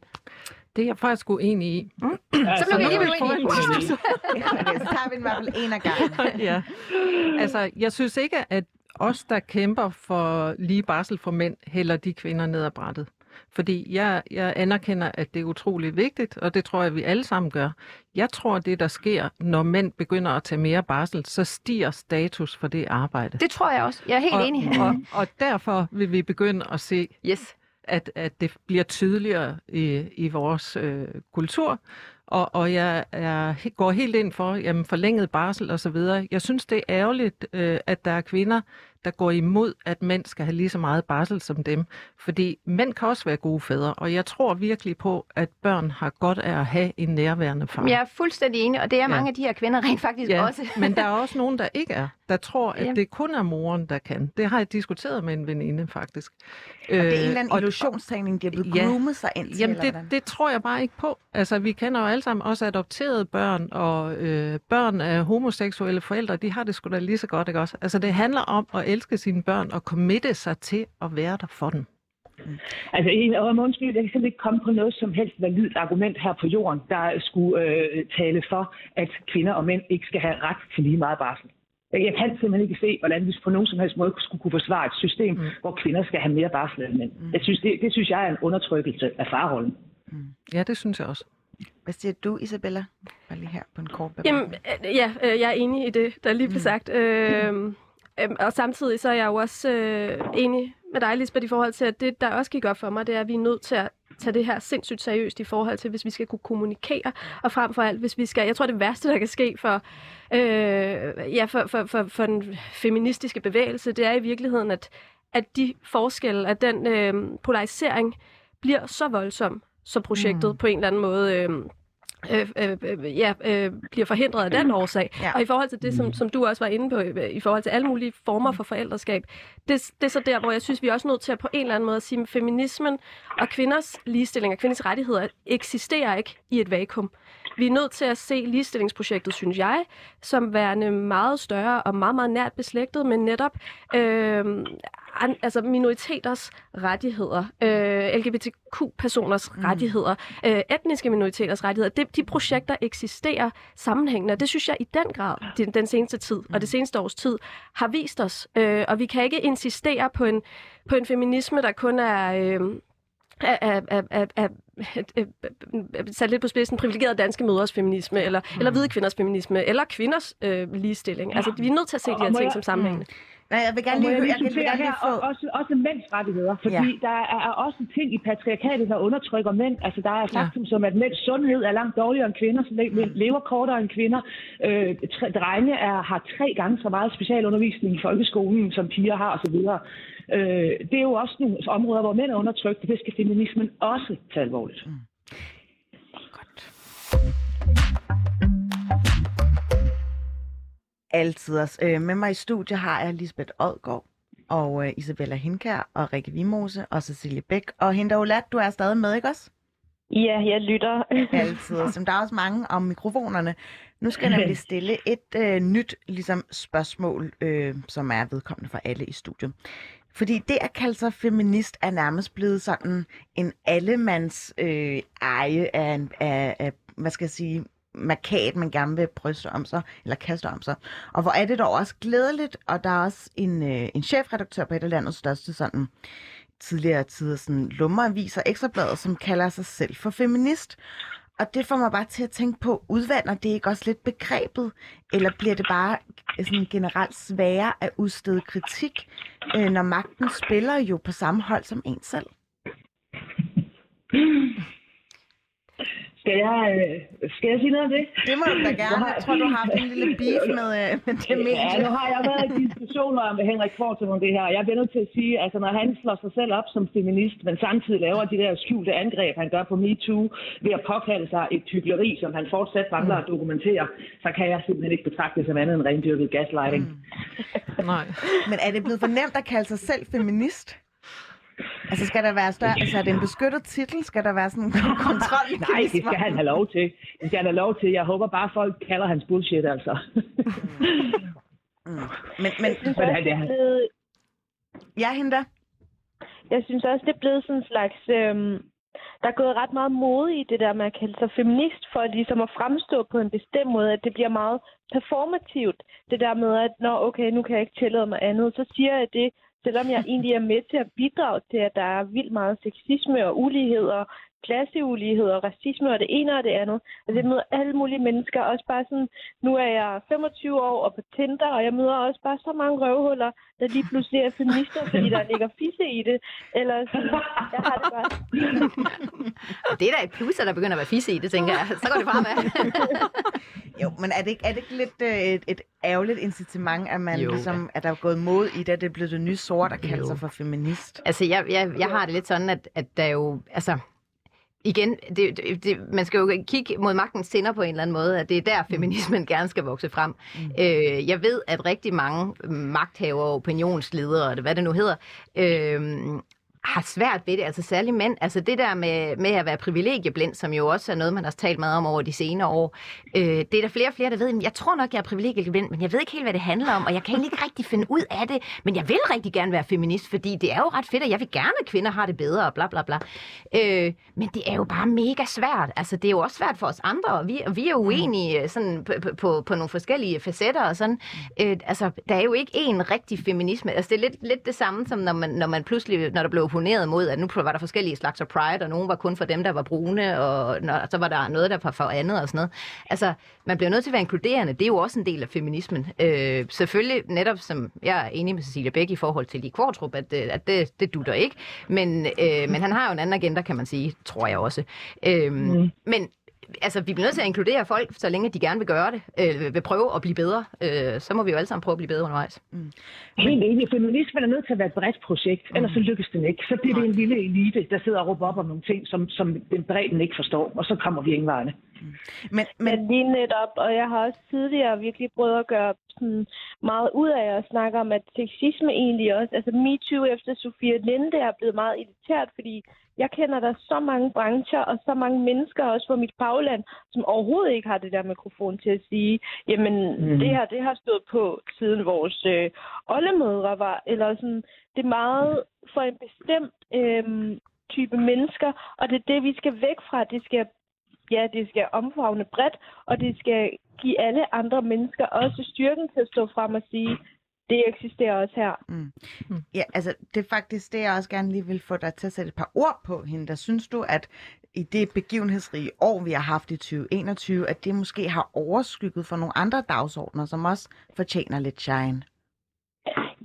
Det er jeg faktisk uenig i. Mm. Altså, så bliver vi lige uenige. så tager vi den i hvert fald en af gangen. ja. Altså, jeg synes ikke, at os, der kæmper for lige barsel for mænd, hælder de kvinder ned ad brættet. Fordi jeg, jeg anerkender, at det er utrolig vigtigt, og det tror jeg, vi alle sammen gør. Jeg tror, det der sker, når mænd begynder at tage mere barsel, så stiger status for det arbejde. Det tror jeg også. Jeg er helt og, enig. Og, og derfor vil vi begynde at se, Yes. at, at det bliver tydeligere i, i vores øh, kultur. Og, og jeg er, går helt ind for jamen, forlænget barsel osv. Jeg synes, det er ærgerligt, øh, at der er kvinder, der går imod, at mænd skal have lige så meget barsel som dem. Fordi mænd kan også være gode fædre, og jeg tror virkelig på, at børn har godt af at have en nærværende far. Jeg er fuldstændig enig, og det er Ja. mange af de her kvinder rent faktisk Ja, også. men der er også nogen, der ikke er. Der tror, at Ja. det kun er moren, der kan. Det har jeg diskuteret med en veninde, faktisk. Og det er en eller anden Øh, og- illusionstræning, de er blevet Ja. groomet sig ind til. Jamen, eller det, hvordan? det tror jeg bare ikke på. Altså, vi kender jo alle sammen også adopterede børn, og øh, børn af homoseksuelle forældre, de har det sgu da lige så godt, ikke også? Altså, det handler om at elske sine børn og committe sig til at være der for dem. Altså, en, om undskyld, jeg kan simpelthen ikke komme på noget som helst validt argument her på jorden, der skulle øh, tale for, at kvinder og mænd ikke skal have ret til lige meget barsel. Jeg kan simpelthen ikke se, hvordan vi på nogen som helst måde skulle kunne forsvare et system, mm. hvor kvinder skal have mere barsel end mænd. Mm. Jeg synes, det, det synes jeg er en undertrykkelse af farrollen. Ja, det synes jeg også. Hvad siger du, Isabella? Bare lige her på en kort Jamen, bemærkning. øh, ja, øh, jeg er enig i det, der lige blev sagt. Øh, øh, og samtidig så er jeg jo også øh, enig med dig, Lisbeth, i forhold til, at det, der også gik op for mig, det er, at vi er nødt til at tage det her sindssygt seriøst i forhold til, hvis vi skal kunne kommunikere, og frem for alt, hvis vi skal, jeg tror, det værste, der kan ske for, øh, ja, for, for, for, for den feministiske bevægelse, det er i virkeligheden, at, at de forskelle, at den øh, polarisering bliver så voldsom, så projektet mm. på en eller anden måde øh, øh, øh, øh, ja, øh, bliver forhindret af den årsag. Ja. Og i forhold til det, som, som du også var inde på, øh, i forhold til alle mulige former for forældreskab, det, det er så der, hvor jeg synes, vi er også nødt til at på en eller anden måde at sige, at feminismen og kvinders ligestilling og kvinders rettigheder eksisterer ikke i et vakuum. Vi er nødt til at se ligestillingsprojektet, synes jeg, som værende meget større og meget, meget nært beslægtet, men netop øh, an, altså minoriteters rettigheder, øh, LGBTQ-personers mm. rettigheder, øh, etniske minoriteters rettigheder. Det, de projekter eksisterer sammenhængende, og det synes jeg i den grad, den, den seneste tid og det seneste års tid, har vist os. Øh, og vi kan ikke insistere på en, på en feminisme, der kun er... Øh, er, er, er, er, sat lidt på spidsen privilegerede danske mødres feminisme, eller, mm. eller hvide kvinders feminisme, eller kvinders øh, ligestilling. Altså, vi er nødt til at se de her ting som sammenhængende. Nej, jeg vil gerne lige, jeg jeg, kan- vil gerne lige få... og også, også mænds rettigheder, fordi Ja. ja. der er også ting i patriarkatet, der undertrykker mænd. Altså, der er faktum som, at mænds sundhed er langt dårligere end kvinder, så le- Mm. lever kortere end kvinder. Øh, tre, drenge er, har tre gange så meget specialundervisning i folkeskolen, som piger har osv. Øh, det er jo også nogle områder, hvor mænd er undertrykt, det skal feminismen også tage alvorligt. Mm. Altid også. Øh, med mig i studiet har jeg Lisbeth Odgaard og øh, Isabella Hinkær og Rikke Vimose og Cecilie Bæk. Og Hinda Olat, du er stadig med, ikke også? Ja, jeg lytter. Altid. Som der er også mange om mikrofonerne. Nu skal jeg nemlig stille et øh, nyt ligesom, spørgsmål, øh, som er vedkommende for alle i studiet. Fordi det at kalde sig feminist er nærmest blevet sådan en allemands øh, eje af, en- af, af, hvad skal jeg sige, markat, man gerne vil bryste om sig, eller kaste om sig. Og hvor er det dog også glædeligt, og der er også en, øh, en chefredaktør på et af landets største sådan, tidligere tider sådan, lummeraviser, Ekstrabladet, som kalder sig selv for feminist. Og det får mig bare til at tænke på, udvander det ikke også lidt begrebet, eller bliver det bare øh, sådan generelt sværere at udstede kritik, øh, når magten spiller jo på samme hold som en selv? Hmm. Skal jeg, øh, skal jeg sige noget om det? Det må du da gerne. Jeg tror, du har haft en lille beef med, øh, med det Ja, medie. nu har jeg været i diskussioner med Henrik Kvartum om det her. Jeg bliver nødt til at sige, altså når han slår sig selv op som feminist, men samtidig laver de der skjulte angreb, han gør på MeToo, ved at påkalde sig et hyggeleri, som han fortsat mangler at dokumentere, så kan jeg simpelthen ikke betragte det som andet end rendyrket gaslighting. Mm. Nej. Men er det blevet for nemt at kalde sig selv feminist? Altså skal der være større, altså er det en beskyttet titel? Skal der være sådan en kontrol? Nej, det skal han have lov til. Det skal han have lov til. Jeg håber bare, folk kalder hans bullshit, altså. Mm. Men, men Men han, det er, blevet, ja, hende der. jeg synes også, det er blevet sådan en slags... Øhm, der er gået ret meget mode i det der med at kalde sig feminist, for ligesom at fremstå på en bestemt måde, at det bliver meget performativt. Det der med, at Nå, okay, nu kan jeg ikke tillade mig andet, så siger jeg det, selvom jeg egentlig er med til at bidrage til, at der er vildt meget sexisme og ulighed og klasseulighed og racisme og det ene og det andet. Altså jeg møder alle mulige mennesker, også bare sådan, nu er jeg 25 år og på Tinder, og jeg møder også bare så mange røvhuller, der lige pludselig er feminister, fordi der ligger fisse i det. Eller sådan, jeg har det bare. Det er da et plus, at der begynder at være fisse i det, tænker jeg. Så går det fremad. Jo, men er det ikke, er det ikke lidt øh, et, et ærgerligt incitament, at man Jo. ligesom, at der er gået mod i det, at det er blevet det nye sort at kalde Jo. sig for feminist? Altså, jeg, jeg, jeg har det lidt sådan, at, at der jo... Altså, igen, det, det, man skal jo kigge mod magtens tænder på en eller anden måde, at det er der, feminismen gerne skal vokse frem. Mm. Øh, jeg ved, at rigtig mange magthavere, opinionsledere, eller hvad det nu hedder, øh, har svært ved det, altså særligt mænd. Altså det der med, med at være privilegieblind, som jo også er noget, man har talt meget om over de senere år. Øh, det er der flere og flere, der ved, "Jamen, jeg tror nok, jeg er privilegieblind, men jeg ved ikke helt, hvad det handler om, og jeg kan ikke rigtig finde ud af det, men jeg vil rigtig gerne være feminist, fordi det er jo ret fedt, og jeg vil gerne, at kvinder har det bedre, og bla bla bla. Øh, men det er jo bare mega svært. Altså det er jo også svært for os andre, og vi, og vi er uenige øh, sådan, på, på- på, nogle forskellige facetter og sådan. Øh, altså, der er jo ikke én rigtig feminisme. Altså, det er lidt, lidt det samme, som når man, når man pludselig, når der blev opponeret mod, at nu var der forskellige slags af pride, og nogen var kun for dem, der var brune, og når, så var der noget, der var for andet og sådan noget. Altså, man bliver nødt til at være inkluderende. Det er jo også en del af feminismen. Øh, selvfølgelig, netop som jeg er enig med Cecilia Bæk i forhold til Lee Kvartrup, at, øh, at det, det dutter ikke. Men, øh, men han har jo en anden agenda, kan man sige, tror jeg også. Øh, mm. Men altså, vi bliver nødt til at inkludere folk, så længe de gerne vil gøre det, øh, vil prøve at blive bedre. Øh, så må vi jo alle sammen prøve at blive bedre undervejs. Helt enig. Feminismen er nødt til at være et bredt projekt, ellers så lykkes den ikke. Så bliver det en lille elite, der sidder og råber op om nogle ting, som, som den bredden ikke forstår, og så kommer vi ingen vegne. Men, Men men lige netop, og jeg har også tidligere virkelig prøvet at gøre sådan meget ud af at snakke om, at sexisme egentlig også, altså MeToo efter Sofia Linde er blevet meget irriteret, fordi jeg kender der så mange brancher og så mange mennesker også fra mit bagland, som overhovedet ikke har det der mikrofon til at sige, jamen mm. det her, det har stået på siden vores øh, oldemødre var, eller sådan, det er meget for en bestemt øh, type mennesker, og det er det, vi skal væk fra. Det skal ja, det skal omfavne bredt, og det skal give alle andre mennesker også styrken til at stå frem og sige, det eksisterer også her. ja, altså, det er faktisk det, jeg også gerne lige vil få dig til at sætte et par ord på hende. Der synes du, at i det begivenhedsrige år, vi har haft i 2021, at det måske har overskygget for nogle andre dagsordner, som også fortjener lidt shine?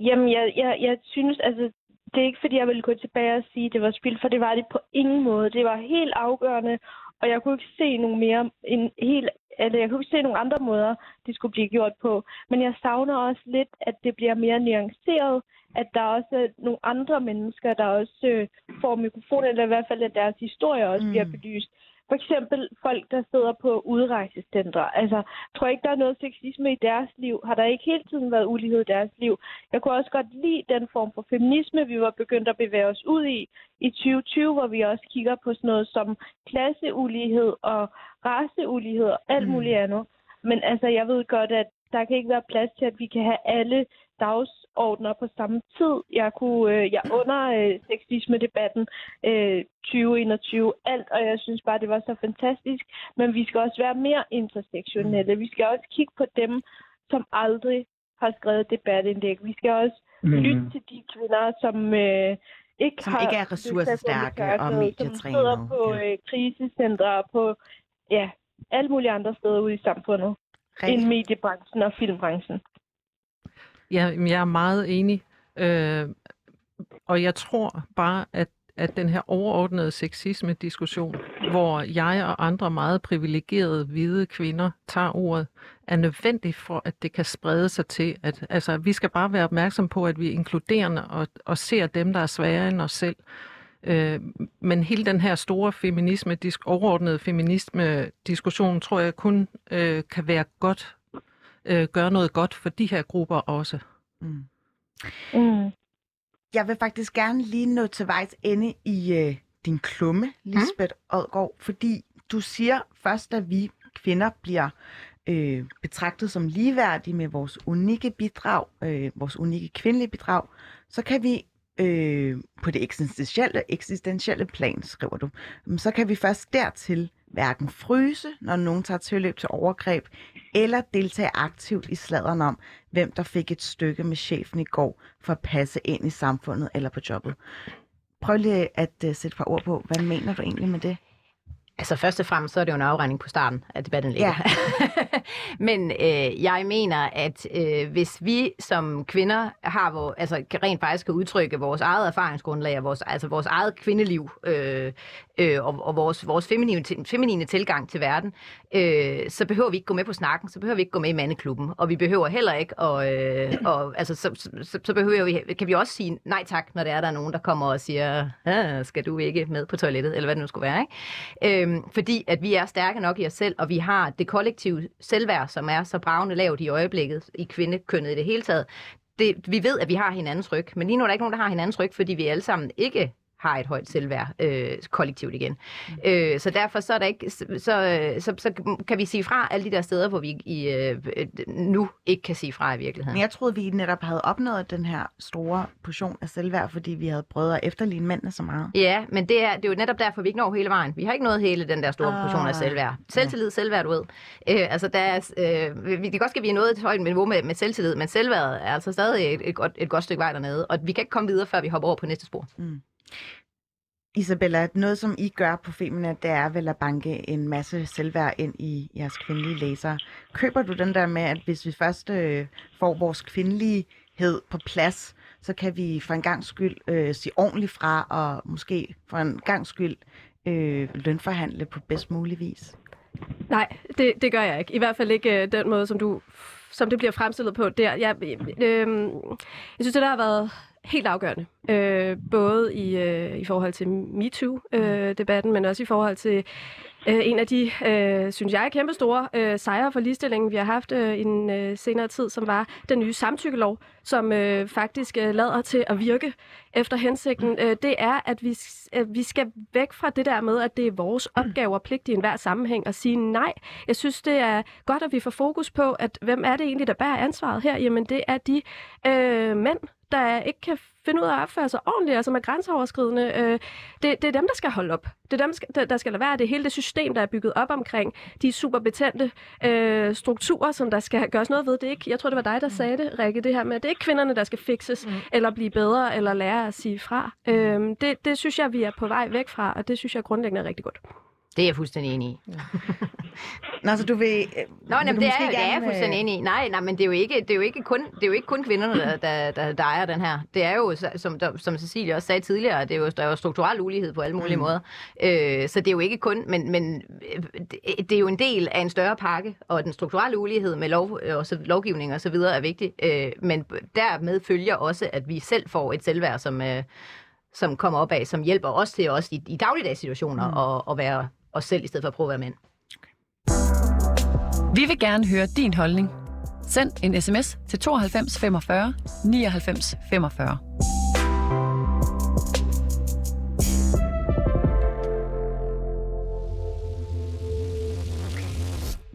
Jamen, jeg, jeg, jeg synes, altså, det er ikke fordi, jeg vil gå tilbage og sige, at det var spild, for det var det på ingen måde. Det var helt afgørende, og jeg kunne ikke se nogen mere en helt eller jeg kunne se nogle andre måder, det skulle blive gjort på. Men jeg savner også lidt, at det bliver mere nuanceret, at der også er nogle andre mennesker, der også øh, får mikrofon, eller i hvert fald, at deres historie også mm. bliver belyst. For eksempel folk, der sidder på udrejsecentre. Altså, tror jeg ikke, der er noget sexisme i deres liv? Har der ikke hele tiden været ulighed i deres liv? Jeg kunne også godt lide den form for feminisme, vi var begyndt at bevæge os ud i i 2020, hvor vi også kigger på sådan noget som klasseulighed og raceulighed og alt muligt andet. Men altså, jeg ved godt, at der kan ikke være plads til, at vi kan have alle dagsordner på samme tid. Jeg kunne, øh, jeg under øh, sexisme-debatten øh, 2021 alt, og jeg synes bare, det var så fantastisk. Men vi skal også være mere intersektionelle. Vi skal også kigge på dem, som aldrig har skrevet debatindlæg. Vi skal også mm. lytte til de kvinder, som øh, ikke Som har ikke er ressourcestærke og tørklæde, Som medietrænede. sidder på Ja. øh, krisecentre og på ja, alle mulige andre steder ude i samfundet. End mediebranchen og filmbranchen. Ja, jeg er meget enig. Øh, og jeg tror bare, at, at den her overordnede sexisme-diskussion, hvor jeg og andre meget privilegerede hvide kvinder tager ordet, er nødvendig for, at det kan sprede sig til. At, altså, vi skal bare være opmærksom på, at vi er inkluderende og, og ser dem, der er sværere end os selv. Øh, men hele den her store feminisme, disk, overordnede feminisme-diskussion, tror jeg kun øh, kan være godt, øh, gøre noget godt for de her grupper også. Mm. Mm. Jeg vil faktisk gerne lige nå til vejs ende i øh, din klumme, Lisbeth mm. Odgaard, fordi du siger først, at vi kvinder bliver øh, betragtet som ligeværdige med vores unikke bidrag, øh, vores unikke kvindelige bidrag, så kan vi øh, på det eksistentielle, eksistentielle plan, skriver du, så kan vi først dertil hverken fryse, når nogen tager tilløb til overgreb, eller deltage aktivt i sladeren om, hvem der fik et stykke med chefen i går for at passe ind i samfundet eller på jobbet. Prøv lige at uh, sætte et par ord på, hvad mener du egentlig med det? Altså først og fremmest så er det jo en afregning på starten, at debatten ligger. Ja. Men øh, jeg mener, at øh, hvis vi som kvinder har hvor, altså rent faktisk kan udtrykke vores eget erfaringsgrundlag, vores, altså vores eget kvindeliv øh, øh, og, og vores, vores feminine, feminine tilgang til verden, øh, så behøver vi ikke gå med på snakken, så behøver vi ikke gå med i mandeklubben, og vi behøver heller ikke, og, øh, og altså, så, så, så behøver vi, kan vi også sige nej tak, når der er der nogen, der kommer og siger, skal du ikke med på toilettet, eller hvad det nu skulle være, ikke? Øh, Øhm, fordi at vi er stærke nok i os selv, og vi har det kollektive selvværd, som er så bravende lavt i øjeblikket i kvindekønnet i det hele taget. Det, vi ved, at vi har hinandens ryg, men lige nu er der ikke nogen, der har hinandens ryg, fordi vi alle sammen ikke har et højt selvværd øh, kollektivt igen. Mm. Øh, så derfor så, er der ikke, så, så, så, så kan vi sige fra alle de der steder, hvor vi i, øh, nu ikke kan sige fra i virkeligheden. Men jeg troede, vi netop havde opnået den her store portion af selvværd, fordi vi havde prøvet at efterligne mændene så meget. Ja, men det er, det er jo netop derfor, vi ikke når hele vejen. Vi har ikke nået hele den der store ah, portion af selvværd. Selvtillid, ja. selvværd, du ved. Øh, altså, der er, øh, vi, det kan godt ske, at vi er nået et højt niveau med, med selvtillid, men selvværd er altså stadig et, et, godt, et godt stykke vej dernede, og vi kan ikke komme videre, før vi hopper over på næste spor. Mm. Isabella, noget som I gør på Femina, det er vel at banke en masse selvværd ind i jeres kvindelige læsere. Køber du den der med, at hvis vi først øh, får vores kvindelighed på plads, så kan vi for en gang skyld øh, sige ordentligt fra, og måske for en gang skyld øh, lønforhandle på bedst mulig vis? Nej, det, det gør jeg ikke. I hvert fald ikke øh, den måde, som du som det bliver fremstillet på der. Jeg, øh, øh, jeg synes, det der har været helt afgørende. Øh, både i, øh, i forhold til MeToo-debatten, øh, men også i forhold til øh, en af de, øh, synes jeg, kæmpe store øh, sejre for ligestillingen, vi har haft øh, i en øh, senere tid, som var den nye samtykkelov, som øh, faktisk øh, lader til at virke efter hensigten. Øh, det er, at vi, øh, vi skal væk fra det der med, at det er vores opgave og pligt i enhver sammenhæng at sige nej. Jeg synes, det er godt, at vi får fokus på, at hvem er det egentlig, der bærer ansvaret her? Jamen, det er de øh, mænd, der ikke kan finde ud af at opføre sig ordentligt, altså med grænseoverskridende. Øh, det, det er dem, der skal holde op. Det er dem, der skal lade være. Det er hele det system, der er bygget op omkring de super betændte øh, strukturer, som der skal gøres noget ved. Det er ikke, jeg tror, det var dig, der mm. sagde det, Rikke, det her med, at det er ikke kvinderne, der skal fikses, mm. eller blive bedre, eller lære at sige fra. Øh, det, det synes jeg, vi er på vej væk fra, og det synes jeg grundlæggende er rigtig godt. Det er jeg fuldstændig enig i. Nå, så du vil... Nå, vil jamen, det, er, det er jeg fuldstændig enig i. Nej, nej, men det er jo ikke, det er jo ikke, kun, det er jo ikke kun kvinderne, der, der, der, der ejer den her. Det er jo, som, der, som Cecilie også sagde tidligere, det er jo, der er jo strukturel ulighed på alle mulige mm. måder. Øh, så det er jo ikke kun, men, men det er jo en del af en større pakke, og den strukturelle ulighed med lov, og så, lovgivning og så videre er vigtig. Øh, men dermed følger også, at vi selv får et selvværd, som, øh, som kommer op af, som hjælper os til også i, i dagligdags situationer mm. at, at være os selv, i stedet for at prøve at være mænd. Vi vil gerne høre din holdning. Send en sms til 92 45 99 45.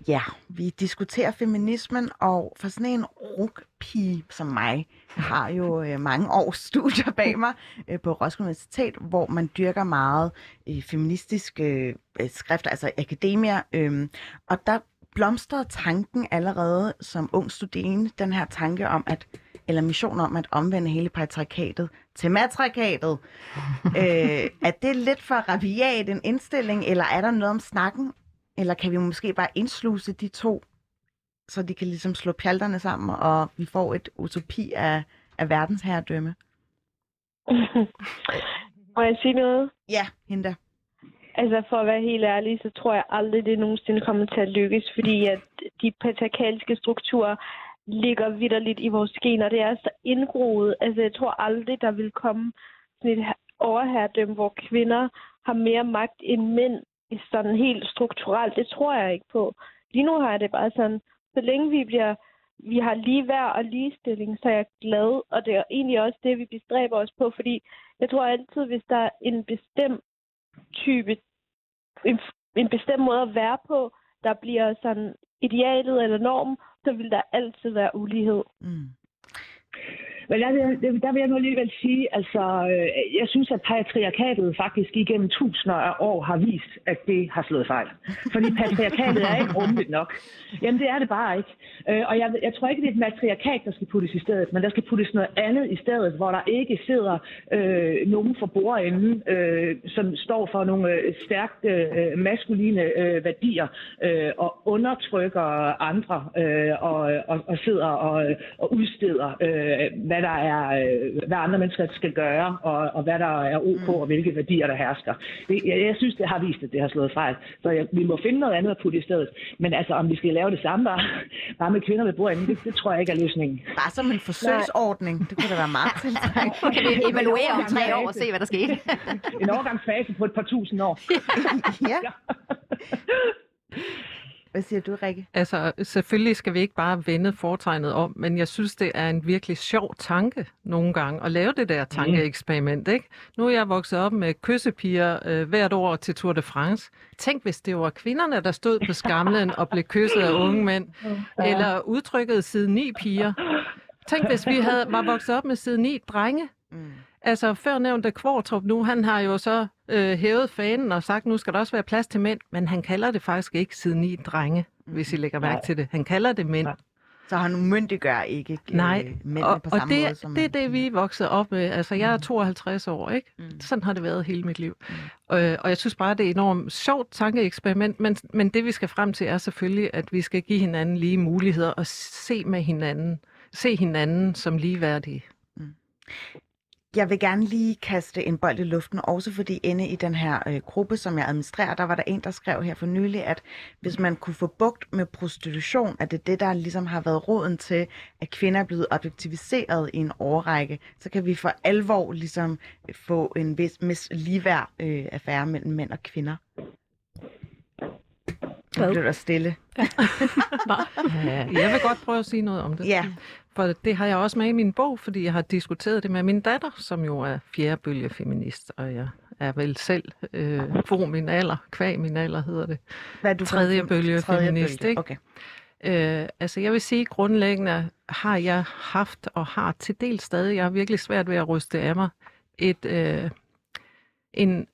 Ja, vi diskuterer feminismen, og for sådan en rugpige som mig, har jo øh, mange års studier bag mig øh, på Roskilde Universitet, hvor man dyrker meget øh, feministiske øh, skrifter, altså akademia, øh, og der blomstrede tanken allerede som ung studerende, den her tanke om, at eller mission om at omvende hele patriarkatet til matriarkatet. øh, er det lidt for rabiat en indstilling, eller er der noget om snakken eller kan vi måske bare indsluse de to, så de kan ligesom slå pjalterne sammen, og vi får et utopi af, af verdensherredømme? Må jeg sige noget? Ja, hende Altså for at være helt ærlig, så tror jeg aldrig, det nogensinde kommer til at lykkes, fordi at de patriarkalske strukturer ligger vidderligt i vores gener. Det er så indgroet. Altså jeg tror aldrig, der vil komme sådan et overherredømme, hvor kvinder har mere magt end mænd sådan helt strukturelt. Det tror jeg ikke på. Lige nu har jeg det bare sådan, så længe vi bliver vi har lige værd og ligestilling, så er jeg glad, og det er egentlig også det, vi bestræber os på, fordi jeg tror altid, hvis der er en bestemt type, en, en bestemt måde at være på, der bliver sådan idealet eller normen, så vil der altid være ulighed. Mm. Men der, vil- der vil jeg nu alligevel sige, altså, øh, jeg synes, at patriarkatet faktisk igennem tusinder af år har vist, at det har slået fejl. Fordi patriarkatet er ikke rummeligt nok. Jamen, det er det bare ikke. Øh, Og jeg, jeg tror ikke, det er et matriarkat, der skal puttes i stedet, men der skal puttes noget andet i stedet, hvor der ikke sidder øh, nogen for bordenden, øh, som står for nogle øh, stærkt øh, maskuline øh, værdier øh, og undertrykker andre øh, og, og, og sidder og, og udsteder, øh, hvad der er, øh, hvad andre mennesker skal gøre, og, og hvad der er ok, og hvilke værdier der hersker. Det, jeg, jeg synes, det har vist, at det har slået fejl. Så jeg, vi må finde noget andet at putte i stedet. Men altså, om vi skal lave det samme bare, bare med kvinder ved bordenden, det, det tror jeg ikke er løsningen. Bare som en forsøgsordning. Det kunne da være meget tiltrækkende. Kan vi evaluere om tre år og se, hvad der skete? En overgangsfase på et par tusind år. ja. Hvad siger du, Rikke? Altså, selvfølgelig skal vi ikke bare vende foretegnet om, men jeg synes, det er en virkelig sjov tanke nogle gange at lave det der tankeeksperiment, ikke? Nu er jeg vokset op med kyssepiger øh, hvert år til Tour de France. Tænk, hvis det var kvinderne, der stod på skamlen og blev kysset af unge mænd, eller udtrykket side 9 piger. Tænk, hvis vi havde, var vokset op med side 9 drenge. Mm. Altså, før nævnte Kvartrup nu, han har jo så øh, hævet fanen og sagt, nu skal der også være plads til mænd, men han kalder det faktisk ikke side 9 drenge, hvis I lægger mærke Nej. til det. Han kalder det mænd. Nej. Så han umyndiggør ikke øh, Nej, mændene og, på og samme det, måde som det er det, vi er vokset op med. Altså, jeg er 52 år, ikke? Mm. Sådan har det været hele mit liv. Øh, og jeg synes bare, det er et enormt sjovt tankeeksperiment, men, men det, vi skal frem til, er selvfølgelig, at vi skal give hinanden lige muligheder og se med hinanden, se hinanden som ligeværdige. Jeg vil gerne lige kaste en bold i luften, også fordi inde i den her øh, gruppe, som jeg administrerer, der var der en, der skrev her for nylig, at hvis man kunne få bugt med prostitution, at det er det, der ligesom har været roden til, at kvinder er blevet objektiviseret i en årrække, så kan vi for alvor ligesom få en vis mis ligeværd øh, affære mellem mænd og kvinder. Nu blev der stille. Jeg vil godt prøve at sige noget om det. Ja. For det har jeg også med i min bog, fordi jeg har diskuteret det med min datter, som jo er fjerdebølge feminist, og jeg er vel selv øh, for min alder, kvæg min alder hedder det. Hvad er du Tredje bølge tredje feminist, bølge, ikke? Okay. Øh, altså jeg vil sige, grundlæggende har jeg haft og har til del stadig, jeg har virkelig svært ved at ryste af mig, et, øh, en,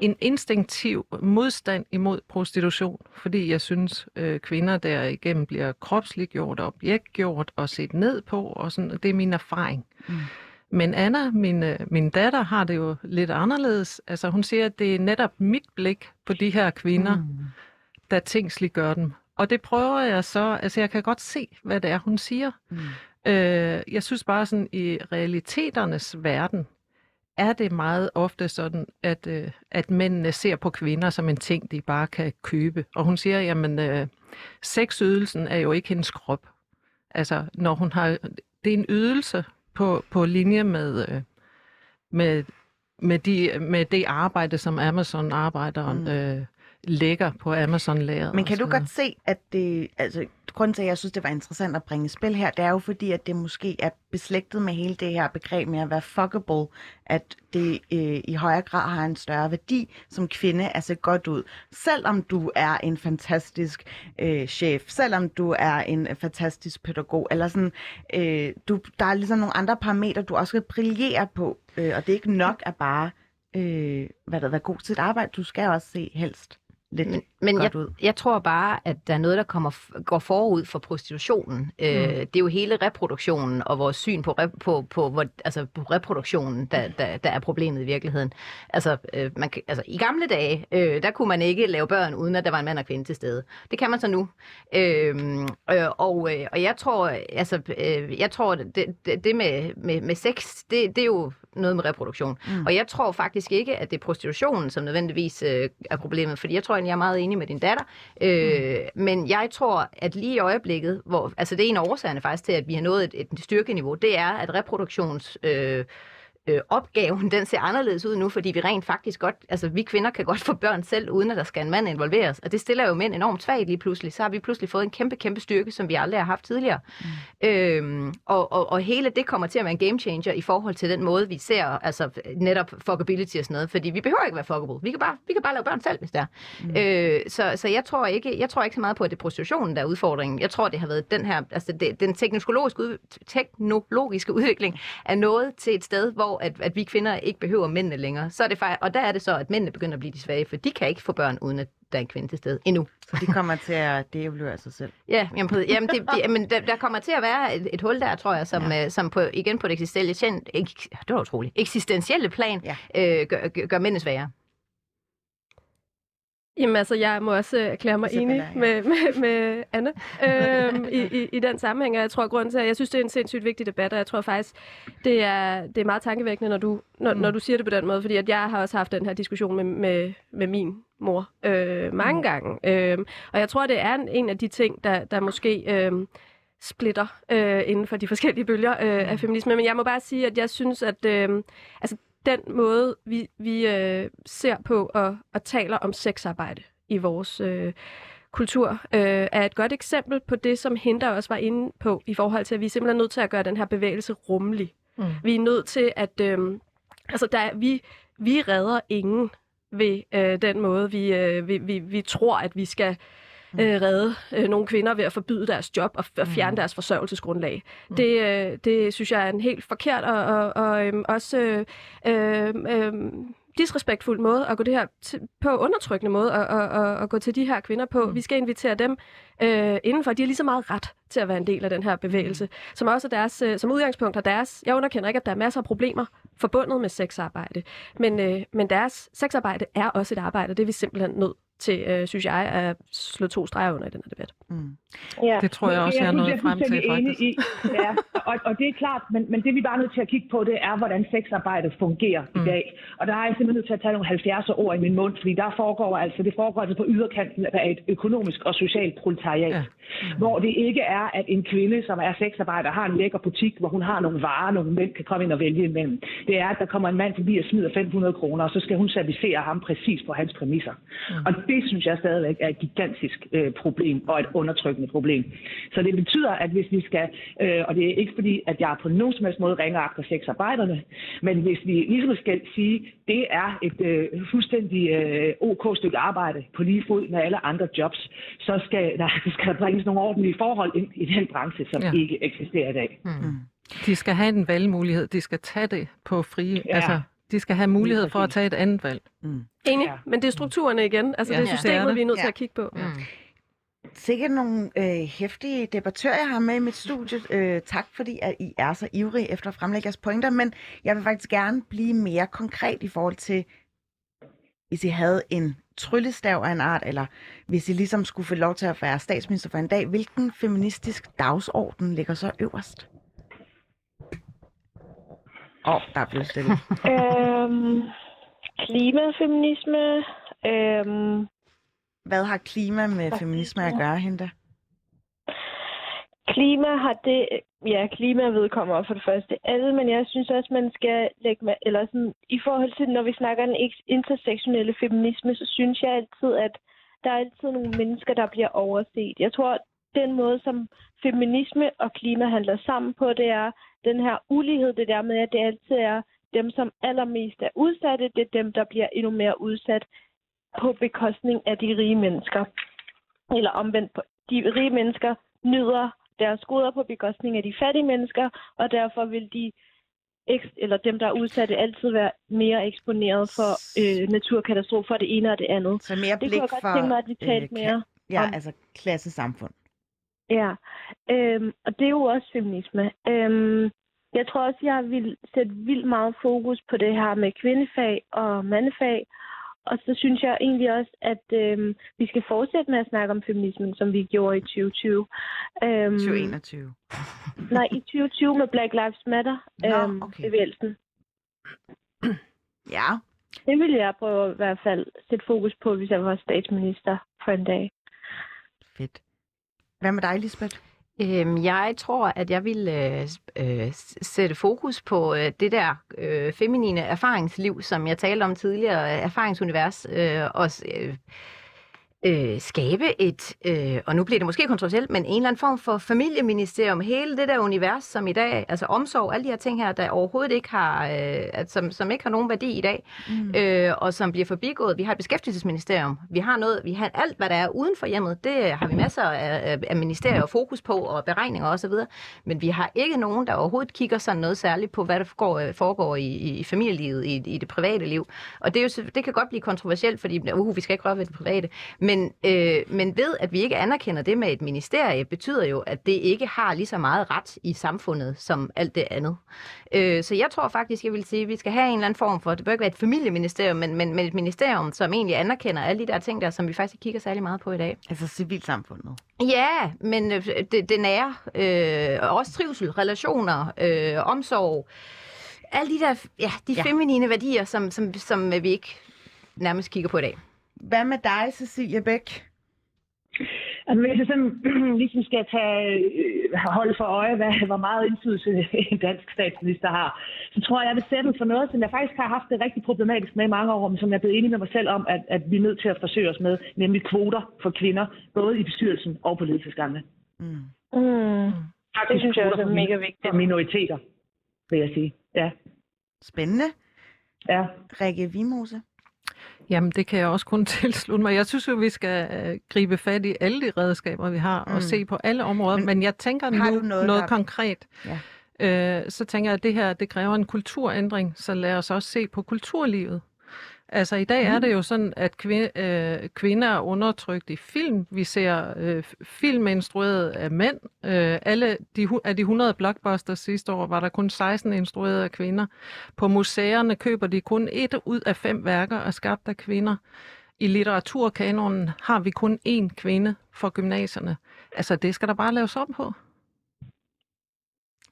en instinktiv modstand imod prostitution, fordi jeg synes, øh, kvinder derigennem bliver kropsliggjort og objektgjort og set ned på, og sådan, det er min erfaring. Mm. Men Anna, min, øh, min datter, har det jo lidt anderledes. Altså hun siger, at det er netop mit blik på de her kvinder, Mm. der tingsliggør dem. Og det prøver jeg så, altså jeg kan godt se, hvad det er, hun siger. Mm. Øh, jeg synes bare sådan, i realiteternes verden, er det meget ofte sådan, at, øh, at mændene ser på kvinder som en ting, de bare kan købe. Og hun siger, jamen, øh, sexydelsen er jo ikke hendes krop. Altså, når hun har, det er en ydelse på, på linje med, øh, med, med, de, med det arbejde, som Amazon-arbejderen Mm. øh, lægger på Amazon-lageret. Men kan du godt se, at det, altså, grunden til, at jeg synes, det var interessant at bringe spil her, det er jo fordi, at det måske er beslægtet med hele det her begreb med at være fuckable, at det øh, i højere grad har en større værdi som kvinde at se godt ud. Selvom du er en fantastisk øh, chef, selvom du er en fantastisk pædagog, eller sådan, øh, du, der er ligesom nogle andre parametre, du også skal brillere på, øh, og det er ikke nok at bare øh, hvad der være god til et arbejde. Du skal også se helst lidt Men, men godt jeg, ud. jeg tror bare, at der er noget, der kommer, går forud for prostitutionen. Mm. Øh, det er jo hele reproduktionen og vores syn på, rep, på, på, hvor, altså på reproduktionen, der, der, der er problemet i virkeligheden. Altså, øh, man, altså i gamle dage, øh, der kunne man ikke lave børn, uden at der var en mand og kvinde til stede. Det kan man så nu. Øh, øh, og, øh, og jeg tror, altså, øh, jeg tror det, det, det med, med, med sex, det, det er jo noget med reproduktion. Mm. Og jeg tror faktisk ikke, at det er prostitutionen, som nødvendigvis øh, er problemet, fordi jeg tror jeg er meget enig med din datter. Øh, mm. Men jeg tror, at lige i øjeblikket, hvor, altså det er en af årsagerne faktisk til, at vi har nået et, et styrkeniveau, det er, at reproduktions... Øh, øh, opgaven, den ser anderledes ud nu, fordi vi rent faktisk godt, altså vi kvinder kan godt få børn selv, uden at der skal en mand involveres. Og det stiller jo mænd enormt svagt lige pludselig. Så har vi pludselig fået en kæmpe, kæmpe styrke, som vi aldrig har haft tidligere. Mm. Øhm, og, og, og hele det kommer til at være en game changer i forhold til den måde, vi ser altså netop fuckability og sådan noget. Fordi vi behøver ikke være fuckable. Vi kan bare, vi kan bare lave børn selv, hvis det er. Mm. Øh, så, så jeg tror ikke, jeg tror ikke så meget på, at det er prostitutionen, der er udfordringen. Jeg tror, det har været den her, altså det, den teknologiske, ud, teknologiske udvikling er nået til et sted, hvor at, at vi kvinder ikke behøver mændene længere. Så er det faktisk, og der er det så, at mændene begynder at blive de svage, for de kan ikke få børn, uden at der er en kvinde til stede endnu. Så de kommer til at deevaluere sig selv. Ja, jamen, på, jamen, det, det, jamen der, der kommer til at være et, et hul der, tror jeg, som, ja. øh, som på, igen på det eksistentielle, ek, det var utroligt, eksistentielle plan ja. øh, gør, gør, gør mændene svagere. Jamen altså, jeg må også erklære mig enig ja. med, med, med Anne øhm, i, i, i den sammenhæng, og jeg tror, grunden til, at jeg synes, det er en sindssygt vigtig debat, og jeg tror faktisk, det er, det er meget tankevækkende, når du, når, mm. når du siger det på den måde, fordi at jeg har også haft den her diskussion med, med, med min mor øh, mange mm. gange, øhm, og jeg tror, det er en, en af de ting, der, der måske... Øh, splitter øh, inden for de forskellige bølger øh, af mm. feminisme. Men jeg må bare sige, at jeg synes, at øh, altså, den måde, vi, vi øh, ser på og, og taler om sexarbejde i vores øh, kultur, øh, er et godt eksempel på det, som Hinder også var inde på, i forhold til, at vi er simpelthen nødt til at gøre den her bevægelse rummelig. Mm. Vi er nødt til at... Øh, altså, der, vi, vi redder ingen ved øh, den måde, vi, øh, vi, vi, vi tror, at vi skal. Øh, redde øh, nogle kvinder ved at forbyde deres job og, og fjerne mm. deres forsørgelsesgrundlag. Mm. Det, øh, det synes jeg er en helt forkert og, og, og øhm, også øh, øh, øh, disrespektfuld måde at gå det her på undertrykkende måde og, og, og, og gå til de her kvinder på. Mm. Vi skal invitere dem øh, indenfor. De har lige så meget ret til at være en del af den her bevægelse, mm. som også er deres, øh, som udgangspunkt har deres. Jeg underkender ikke, at der er masser af problemer forbundet med sexarbejde, men, øh, men deres sexarbejde er også et arbejde, det er vi simpelthen nødt til, øh, synes jeg, at slå to streger under i den her debat. Mm. Ja. Det tror jeg også, jeg er nået frem til, faktisk. I, ja, og, og det er klart, men, men det vi bare er nødt til at kigge på, det er, hvordan sexarbejdet fungerer mm. i dag. Og der er jeg simpelthen nødt til at tage nogle 70 år i min mund, fordi der foregår altså, det foregår altså på yderkanten af et økonomisk og socialt proletariat. Ja. Mm. Hvor det ikke er, at en kvinde, som er sexarbejder, har en lækker butik, hvor hun har nogle varer, nogle mænd kan komme ind og vælge imellem. Det er, at der kommer en mand forbi og smider 500 kroner, og så skal hun servicere ham præcis på hans præmisser. Mm. Og det synes jeg stadigvæk er et gigantisk øh, problem og et undertrykkende problem. Så det betyder, at hvis vi skal, øh, og det er ikke fordi, at jeg på nogen som helst måde ringer efter sexarbejderne, men hvis vi ligesom skal sige, det er et øh, fuldstændig øh, ok stykke arbejde på lige fod med alle andre jobs, så skal der, skal der bringes nogle ordentlige forhold ind i den branche, som ja. ikke eksisterer i dag. Mm. De skal have en valgmulighed. De skal tage det på frie, ja. altså de skal have mulighed for at tage et andet valg. Mm. Enig, ja. men det er strukturerne igen. Altså ja. det er systemet, ja. vi er nødt til at kigge på. Ja. Mm. Sikkert nogle øh, hæftige debattører, jeg har med i mit studie. Øh, tak fordi, at I er så ivrige efter at fremlægge jeres pointer, men jeg vil faktisk gerne blive mere konkret i forhold til, hvis I havde en tryllestav af en art, eller hvis I ligesom skulle få lov til at være statsminister for en dag, hvilken feministisk dagsorden ligger så øverst? Åh, oh, der er blevet stille. øhm, klimafeminisme. Øhm, Hvad har klima med feminisme at gøre, Hente? Klima har det, ja, klima vedkommer for det første alle, men jeg synes også, man skal lægge med, eller sådan, i forhold til, når vi snakker den intersektionelle feminisme, så synes jeg altid, at der er altid nogle mennesker, der bliver overset. Jeg tror, den måde, som feminisme og klima handler sammen på, det er den her ulighed, det der med, at det altid er dem, som allermest er udsatte, det er dem, der bliver endnu mere udsat på bekostning af de rige mennesker. Eller omvendt, de rige mennesker nyder deres goder på bekostning af de fattige mennesker, og derfor vil de eller dem, der er udsatte, altid være mere eksponeret for øh, naturkatastrofer, det ene og det andet. Så mere det blik kunne jeg godt for, tænke mig, at vi talte øh, mere Ja, om. altså klassesamfund. Ja, øhm, og det er jo også feminisme. Øhm, jeg tror også, jeg vil sætte vildt meget fokus på det her med kvindefag og mandefag. Og så synes jeg egentlig også, at øhm, vi skal fortsætte med at snakke om feminismen, som vi gjorde i 2020. Øhm, 2021. nej, i 2020 med Black Lives Matter øhm, okay. bevægelsen. Ja. Det vil jeg prøve i hvert fald sætte fokus på, hvis jeg var statsminister for en dag. Fedt. Hvad med dig, Lisbeth? Øhm, jeg tror, at jeg vil øh, øh, sætte fokus på øh, det der øh, feminine erfaringsliv, som jeg talte om tidligere, øh, erfaringsunivers, øh, og øh, øh, skabe et, øh, og nu bliver det måske kontroversielt, men en eller anden form for familieministerium, hele det der univers, som i dag, altså omsorg, alle de her ting her, der overhovedet ikke har, øh, som, som ikke har nogen værdi i dag, mm. øh, og som bliver forbigået. Vi har et beskæftigelsesministerium, vi har noget, vi har alt, hvad der er uden for hjemmet, det har vi masser af, af ministerier og fokus på, og beregninger osv., men vi har ikke nogen, der overhovedet kigger sådan noget særligt på, hvad der foregår, foregår i, i familielivet, i, i det private liv. Og det, er jo, det kan godt blive kontroversielt, fordi uh, vi skal ikke røre ved det private, men, øh, men ved, at vi ikke anerkender det med et ministerie, betyder jo, at det ikke har lige så meget ret i samfundet som alt det andet. Øh, så jeg tror faktisk, jeg vil sige, at vi skal have en eller anden form for, det bør ikke være et familieministerium, men, men, men et ministerium, som egentlig anerkender alle de der ting der, som vi faktisk kigger særlig meget på i dag. Altså civilsamfundet. Ja, men øh, det, det nære, øh, også trivsel, relationer, øh, omsorg, alle de der, ja, de ja. feminine værdier, som, som, som vi ikke nærmest kigger på i dag. Hvad med dig, Cecilia Bæk? Altså, hvis jeg sådan ligesom skal tage, øh, holde for øje, hvad, hvor meget indflydelse en dansk statsminister har, så tror jeg, jeg vil sætte for noget, som jeg faktisk har haft det rigtig problematisk med i mange år, men som jeg er blevet enig med mig selv om, at, at vi er nødt til at forsøge os med, nemlig kvoter for kvinder, både i bestyrelsen og på ledelsesgangene. Mm. Mm. Det synes jeg også er mega vigtigt. For minoriteter, vil jeg sige. Ja. Spændende. Ja. Rikke Vimose? Jamen, det kan jeg også kun tilslutte mig. Jeg synes jo, vi skal øh, gribe fat i alle de redskaber, vi har, mm. og se på alle områder. Men, men jeg tænker nu noget, noget der... konkret. Ja. Øh, så tænker jeg, at det her det kræver en kulturændring, så lad os også se på kulturlivet. Altså i dag er det jo sådan, at kvinde, øh, kvinder er undertrykt i film. Vi ser øh, film instrueret af mænd. Øh, alle de, af de 100 blockbusters sidste år var der kun 16 instrueret af kvinder. På museerne køber de kun et ud af fem værker er skabt af kvinder. I litteraturkanonen har vi kun én kvinde for gymnasierne. Altså det skal der bare laves om på.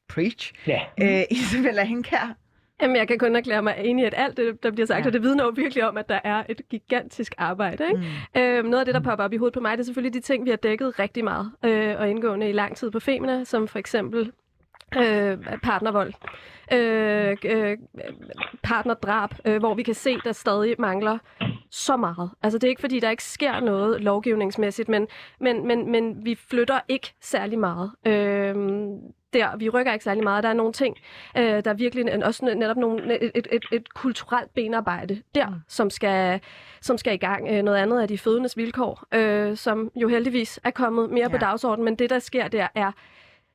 Preach. Ja. Øh, Isabella Henkær, Jamen, jeg kan kun erklære mig enig i, at alt det, der bliver sagt, ja. og det vidner jo virkelig om, at der er et gigantisk arbejde. Ikke? Mm. Øhm, noget af det, der popper op i hovedet på mig, det er selvfølgelig de ting, vi har dækket rigtig meget øh, og indgående i lang tid på Femina, som for eksempel øh, partnervold, øh, øh, partnerdrab, øh, hvor vi kan se, der stadig mangler så meget. Altså det er ikke fordi, der ikke sker noget lovgivningsmæssigt, men, men, men, men vi flytter ikke særlig meget. Øh, der. Vi rykker ikke særlig meget. Der er nogle ting, øh, der er virkelig også netop nogle, et, et, et, et kulturelt benarbejde der, mm. som, skal, som skal i gang. Øh, noget andet er de fødendes vilkår, øh, som jo heldigvis er kommet mere ja. på dagsordenen, men det, der sker der, er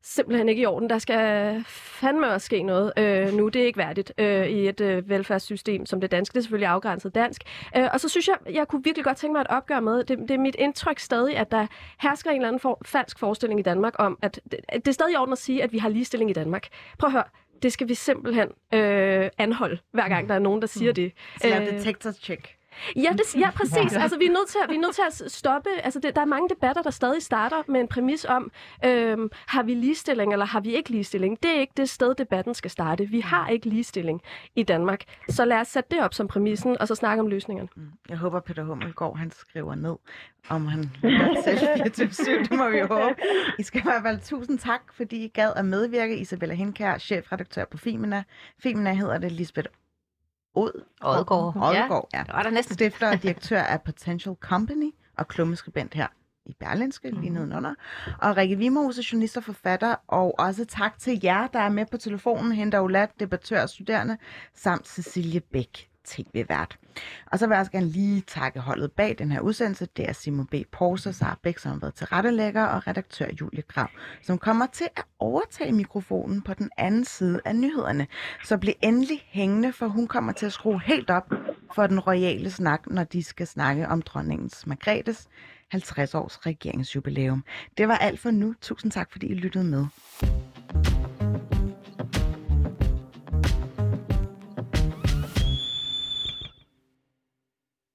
simpelthen ikke i orden. Der skal fandme også ske noget øh, nu. Det er ikke værdigt øh, i et øh, velfærdssystem som det danske. Det er selvfølgelig afgrænset dansk. Øh, og så synes jeg, jeg kunne virkelig godt tænke mig et opgør med. Det, det er mit indtryk stadig, at der hersker en eller anden for, falsk forestilling i Danmark om, at det, at det er stadig i orden at sige, at vi har ligestilling i Danmark. Prøv at høre. Det skal vi simpelthen øh, anholde, hver gang der er nogen, der siger mm. det. Så lave øh, detector check. Ja, det, ja præcis. Altså, vi, er nødt til at, vi er nødt til at stoppe. Altså, det, der er mange debatter, der stadig starter med en præmis om, øhm, har vi ligestilling, eller har vi ikke ligestilling? Det er ikke det sted, debatten skal starte. Vi har ikke ligestilling i Danmark. Så lad os sætte det op som præmissen, og så snakke om løsningerne. Mm. Jeg håber, Peter Hummelgaard, han skriver ned, om han selv 24 Det må vi håbe. I skal i hvert fald tusind tak, fordi I gad at medvirke. Isabella Henkær, chefredaktør på Femina. Femina hedder det Lisbeth Od. Odgaard. Odgaard, ja. ja. Det var der næsten. Stifter og direktør af Potential Company og klummeskribent her i Berlinske, mm. lige nedenunder. Og Rikke Vimose, journalist og forfatter, og også tak til jer, der er med på telefonen, Henter Olat, debattør og studerende, samt Cecilie Bæk, tv-vært. Og så vil jeg også gerne lige takke holdet bag den her udsendelse. Det er Simon B. Porser, Sara Bæk, som har været til rettelægger, og redaktør Julie Grav, som kommer til at overtage mikrofonen på den anden side af nyhederne. Så bliv endelig hængende, for hun kommer til at skrue helt op for den royale snak, når de skal snakke om dronningens Margrethes 50 års regeringsjubilæum. Det var alt for nu. Tusind tak, fordi I lyttede med.